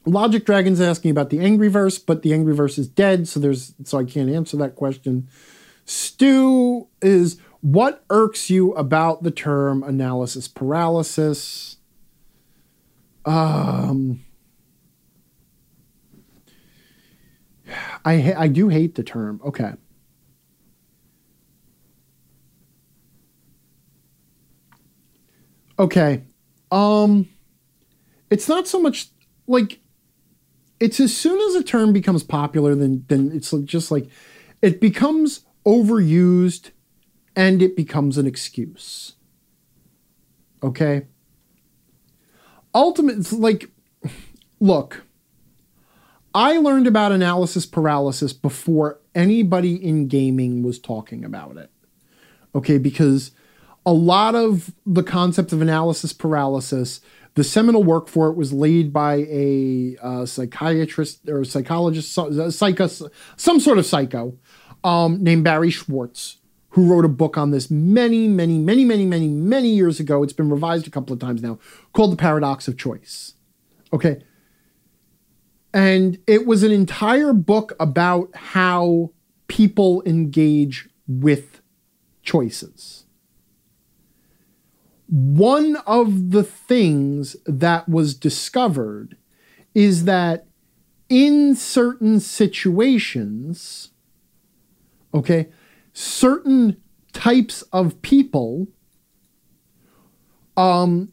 Speaker 1: Logic Dragon's asking about the Angry Verse, but the Angry Verse is dead, so there's so I can't answer that question. Stu is what irks you about the term analysis paralysis? Um, I I do hate the term. Okay. Okay. Um it's not so much like it's as soon as a term becomes popular then then it's just like it becomes overused and it becomes an excuse. Okay? Ultimately, like, look, I learned about analysis paralysis before anybody in gaming was talking about it. Okay, because a lot of the concept of analysis paralysis, the seminal work for it was laid by a uh, psychiatrist or psychologist, psycho, some sort of psycho um, named Barry Schwartz, who wrote a book on this many, many, many, many, many, many years ago. It's been revised a couple of times now, called The Paradox of Choice. Okay. And it was an entire book about how people engage with choices. One of the things that was discovered is that in certain situations, okay, certain types of people um,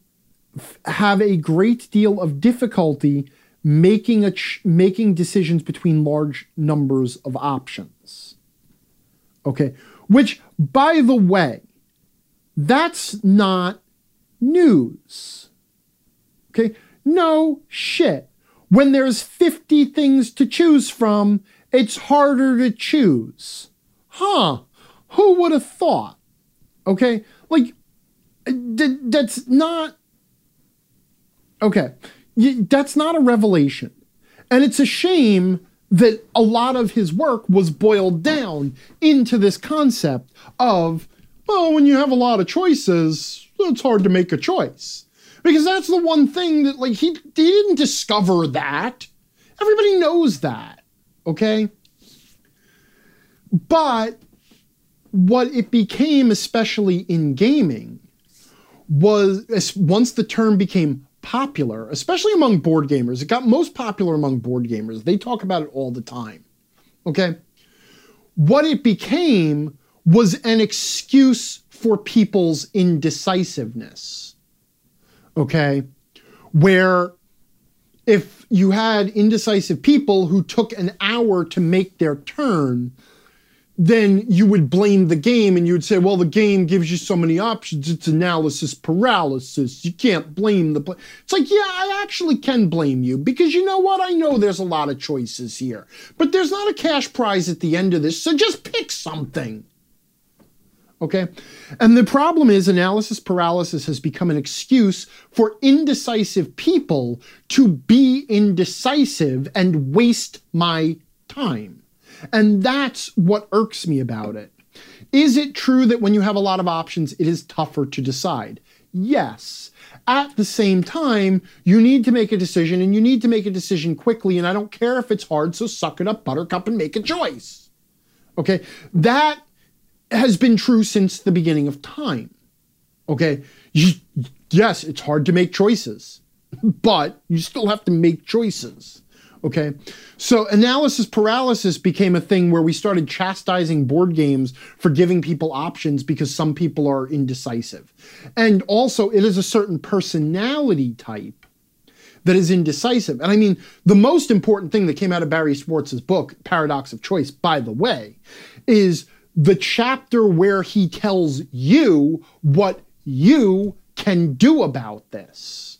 Speaker 1: f- have a great deal of difficulty making a ch- making decisions between large numbers of options. Okay, which by the way, that's not news. Okay, no shit. When there's 50 things to choose from, it's harder to choose. Huh. Who would have thought? Okay, like that's not okay. That's not a revelation, and it's a shame that a lot of his work was boiled down into this concept of well, when you have a lot of choices, it's hard to make a choice because that's the one thing that like he he didn't discover that. Everybody knows that. Okay. But what it became, especially in gaming, was once the term became popular, especially among board gamers, it got most popular among board gamers. They talk about it all the time. Okay? What it became was an excuse for people's indecisiveness. Okay? Where if you had indecisive people who took an hour to make their turn, then you would blame the game and you would say, well, the game gives you so many options. It's analysis paralysis. You can't blame the play. It's like, yeah, I actually can blame you because you know what? I know there's a lot of choices here, but there's not a cash prize at the end of this. So just pick something. Okay. And the problem is analysis paralysis has become an excuse for indecisive people to be indecisive and waste my time. And that's what irks me about it. Is it true that when you have a lot of options, it is tougher to decide? Yes. At the same time, you need to make a decision and you need to make a decision quickly. And I don't care if it's hard, so suck it up, buttercup, and make a choice. Okay. That has been true since the beginning of time. Okay. Yes, it's hard to make choices, but you still have to make choices. Okay. So analysis paralysis became a thing where we started chastising board games for giving people options because some people are indecisive. And also, it is a certain personality type that is indecisive. And I mean, the most important thing that came out of Barry Schwartz's book, Paradox of Choice, by the way, is the chapter where he tells you what you can do about this.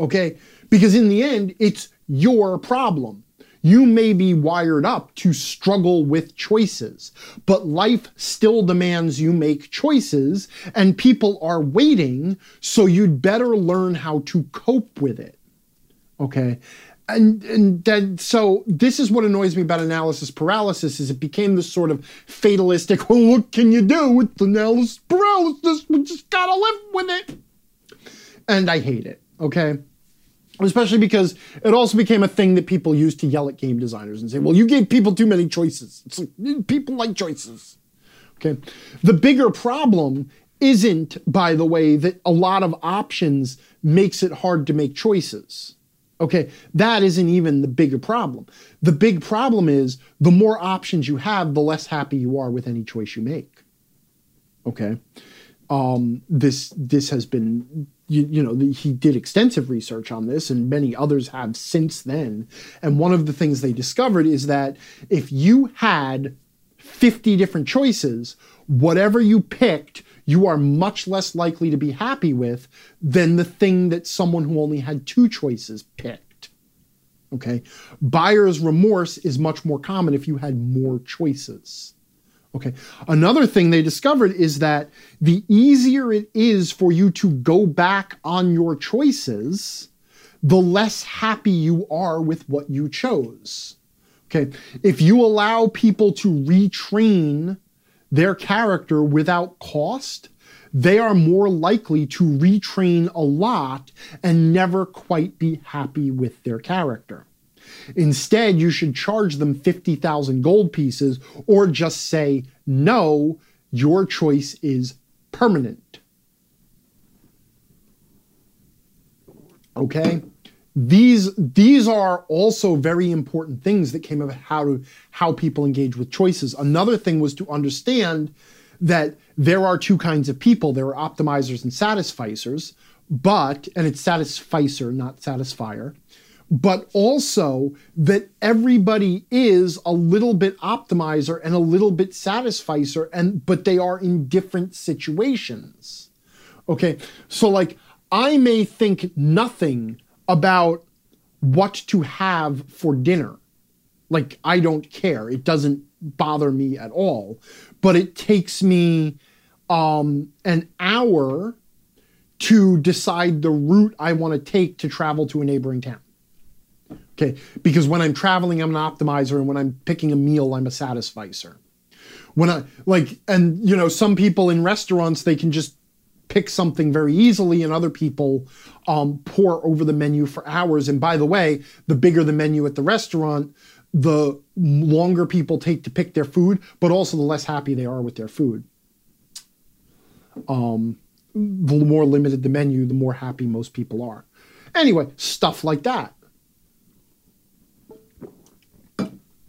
Speaker 1: Okay? Because in the end, it's your problem. You may be wired up to struggle with choices, but life still demands you make choices, and people are waiting, so you'd better learn how to cope with it. Okay? And, and then, so this is what annoys me about analysis paralysis is it became this sort of fatalistic, well, what can you do with analysis paralysis? We just gotta live with it. And I hate it, okay? Especially because it also became a thing that people used to yell at game designers and say, well, you gave people too many choices. It's like, people like choices. Okay. The bigger problem isn't, by the way, that a lot of options makes it hard to make choices. Okay. That isn't even the bigger problem. The big problem is the more options you have, the less happy you are with any choice you make. Okay. Um, this this has been you, you know, he did extensive research on this, and many others have since then. And one of the things they discovered is that if you had 50 different choices, whatever you picked, you are much less likely to be happy with than the thing that someone who only had two choices picked. Okay. Buyer's remorse is much more common if you had more choices. Okay. Another thing they discovered is that the easier it is for you to go back on your choices, the less happy you are with what you chose. Okay. If you allow people to retrain their character without cost, they are more likely to retrain a lot and never quite be happy with their character. Instead, you should charge them 50,000 gold pieces or just say, no, your choice is permanent. Okay? These these are also very important things that came of how to how people engage with choices. Another thing was to understand that there are two kinds of people. There are optimizers and satisficers, but and it's satisficer, not satisfier but also that everybody is a little bit optimizer and a little bit satisficer and but they are in different situations. Okay so like i may think nothing about what to have for dinner. Like i don't care. It doesn't bother me at all. But it takes me um an hour to decide the route i want to take to travel to a neighboring town Okay, because when I'm traveling, I'm an optimizer, and when I'm picking a meal, I'm a satisficer. When I like, and you know, some people in restaurants they can just pick something very easily, and other people um, pore over the menu for hours. And by the way, the bigger the menu at the restaurant, the longer people take to pick their food, but also the less happy they are with their food. Um, the more limited the menu, the more happy most people are. Anyway, stuff like that.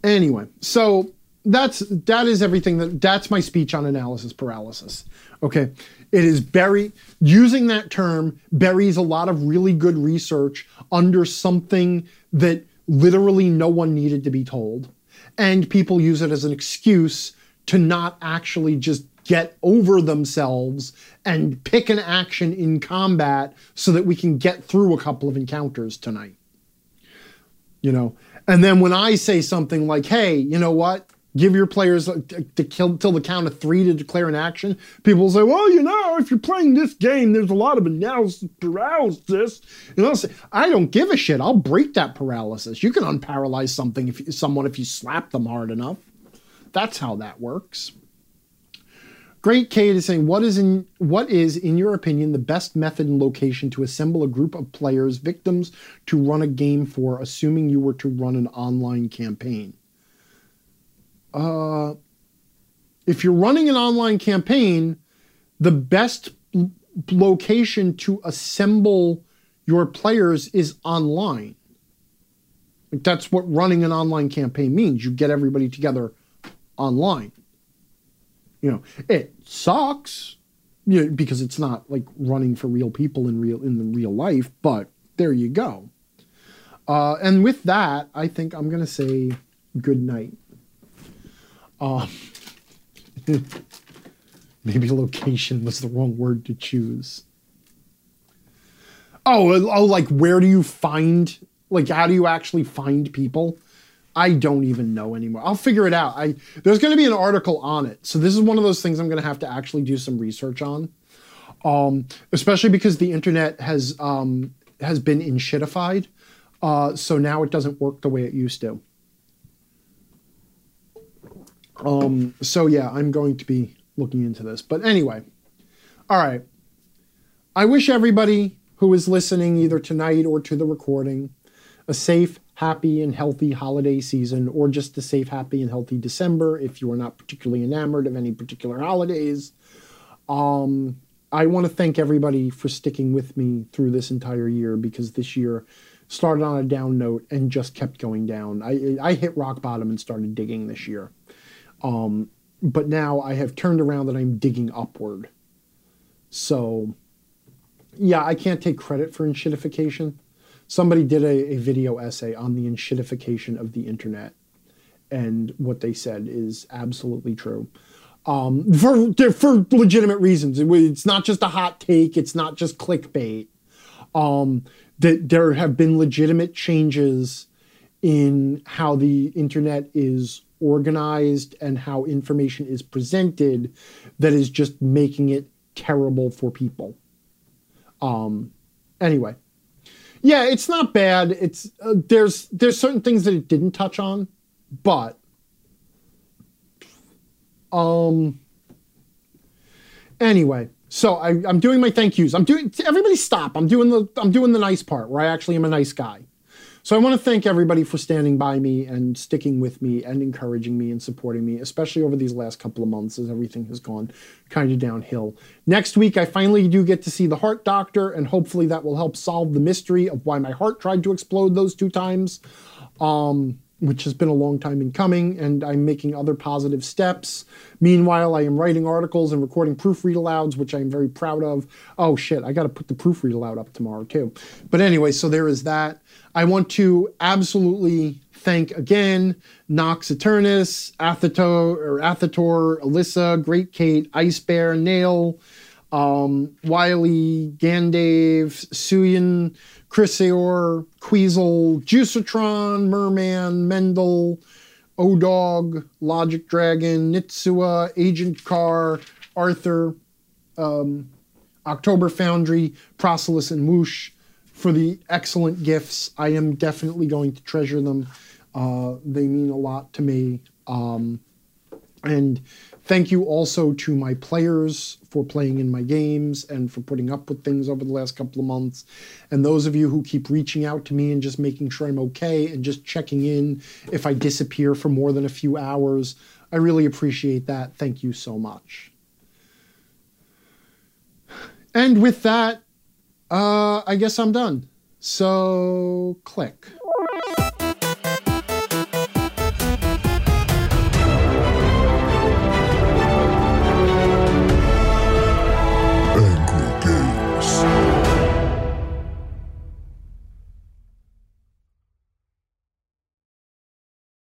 Speaker 1: Anyway, so that's that is everything that that's my speech on analysis paralysis. Okay. It is bury using that term buries a lot of really good research under something that literally no one needed to be told. And people use it as an excuse to not actually just get over themselves and pick an action in combat so that we can get through a couple of encounters tonight. You know, and then when I say something like, hey, you know what? Give your players uh, to kill till the count of three to declare an action. People say, well, you know, if you're playing this game, there's a lot of analysis paralysis. And I'll say, I don't give a shit. I'll break that paralysis. You can unparalyze something if someone if you slap them hard enough. That's how that works. Great Kate is saying, what is in what is, in your opinion, the best method and location to assemble a group of players, victims to run a game for, assuming you were to run an online campaign? Uh, if you're running an online campaign, the best location to assemble your players is online. Like that's what running an online campaign means. You get everybody together online. You know, it sucks you know, because it's not like running for real people in real in the real life, but there you go. Uh, and with that, I think I'm gonna say good night. Um, maybe location was the wrong word to choose. Oh, oh, like where do you find? Like, how do you actually find people? I don't even know anymore. I'll figure it out. I there's going to be an article on it. So this is one of those things I'm going to have to actually do some research on. Um, especially because the internet has um, has been enshittified. Uh, so now it doesn't work the way it used to. Um, so yeah, I'm going to be looking into this. But anyway, all right. I wish everybody who is listening either tonight or to the recording a safe happy and healthy holiday season or just a safe, happy, and healthy December if you are not particularly enamored of any particular holidays. Um, I want to thank everybody for sticking with me through this entire year because this year started on a down note and just kept going down. I, I hit rock bottom and started digging this year. Um, but now I have turned around and I'm digging upward. So, yeah, I can't take credit for enshittification somebody did a, a video essay on the enshittification of the internet, and what they said is absolutely true. Um, for for legitimate reasons. It's not just a hot take. It's not just clickbait. Um, that there have been legitimate changes in how the internet is organized and how information is presented that is just making it terrible for people. Um, anyway, yeah, it's not bad. It's uh, there's there's certain things that it didn't touch on, but um anyway, so I, I'm doing my thank yous. I'm doing everybody stop. I'm doing the I'm doing the nice part where I actually am a nice guy. So I want to thank everybody for standing by me and sticking with me and encouraging me and supporting me, especially over these last couple of months as everything has gone kind of downhill. Next week, I finally do get to see the heart doctor, and hopefully that will help solve the mystery of why my heart tried to explode those two times. Um, which has been a long time in coming, and I'm making other positive steps. Meanwhile, I am writing articles and recording proofread alouds, which I'm very proud of. Oh shit, I got to put the proofread aloud up tomorrow too. But anyway, so there is that. I want to absolutely thank again Nox Eternus, Athator, or Athator, Alyssa, Great Kate, Ice Bear, Nail, um, Wiley, Gandave, Suyin, Chrysaor, Queasel, Juicatron, Merman, Mendel, Odog, Logic Dragon, Nitsua, Agent Car, Arthur, um, October Foundry, Procelus, and Whoosh for the excellent gifts. I am definitely going to treasure them. Uh, they mean a lot to me. Um, and Thank you also to my players for playing in my games and for putting up with things over the last couple of months. And those of you who keep reaching out to me and just making sure I'm okay and just checking in if I disappear for more than a few hours. I really appreciate that. Thank you so much. And with that, uh, I guess I'm done. So click.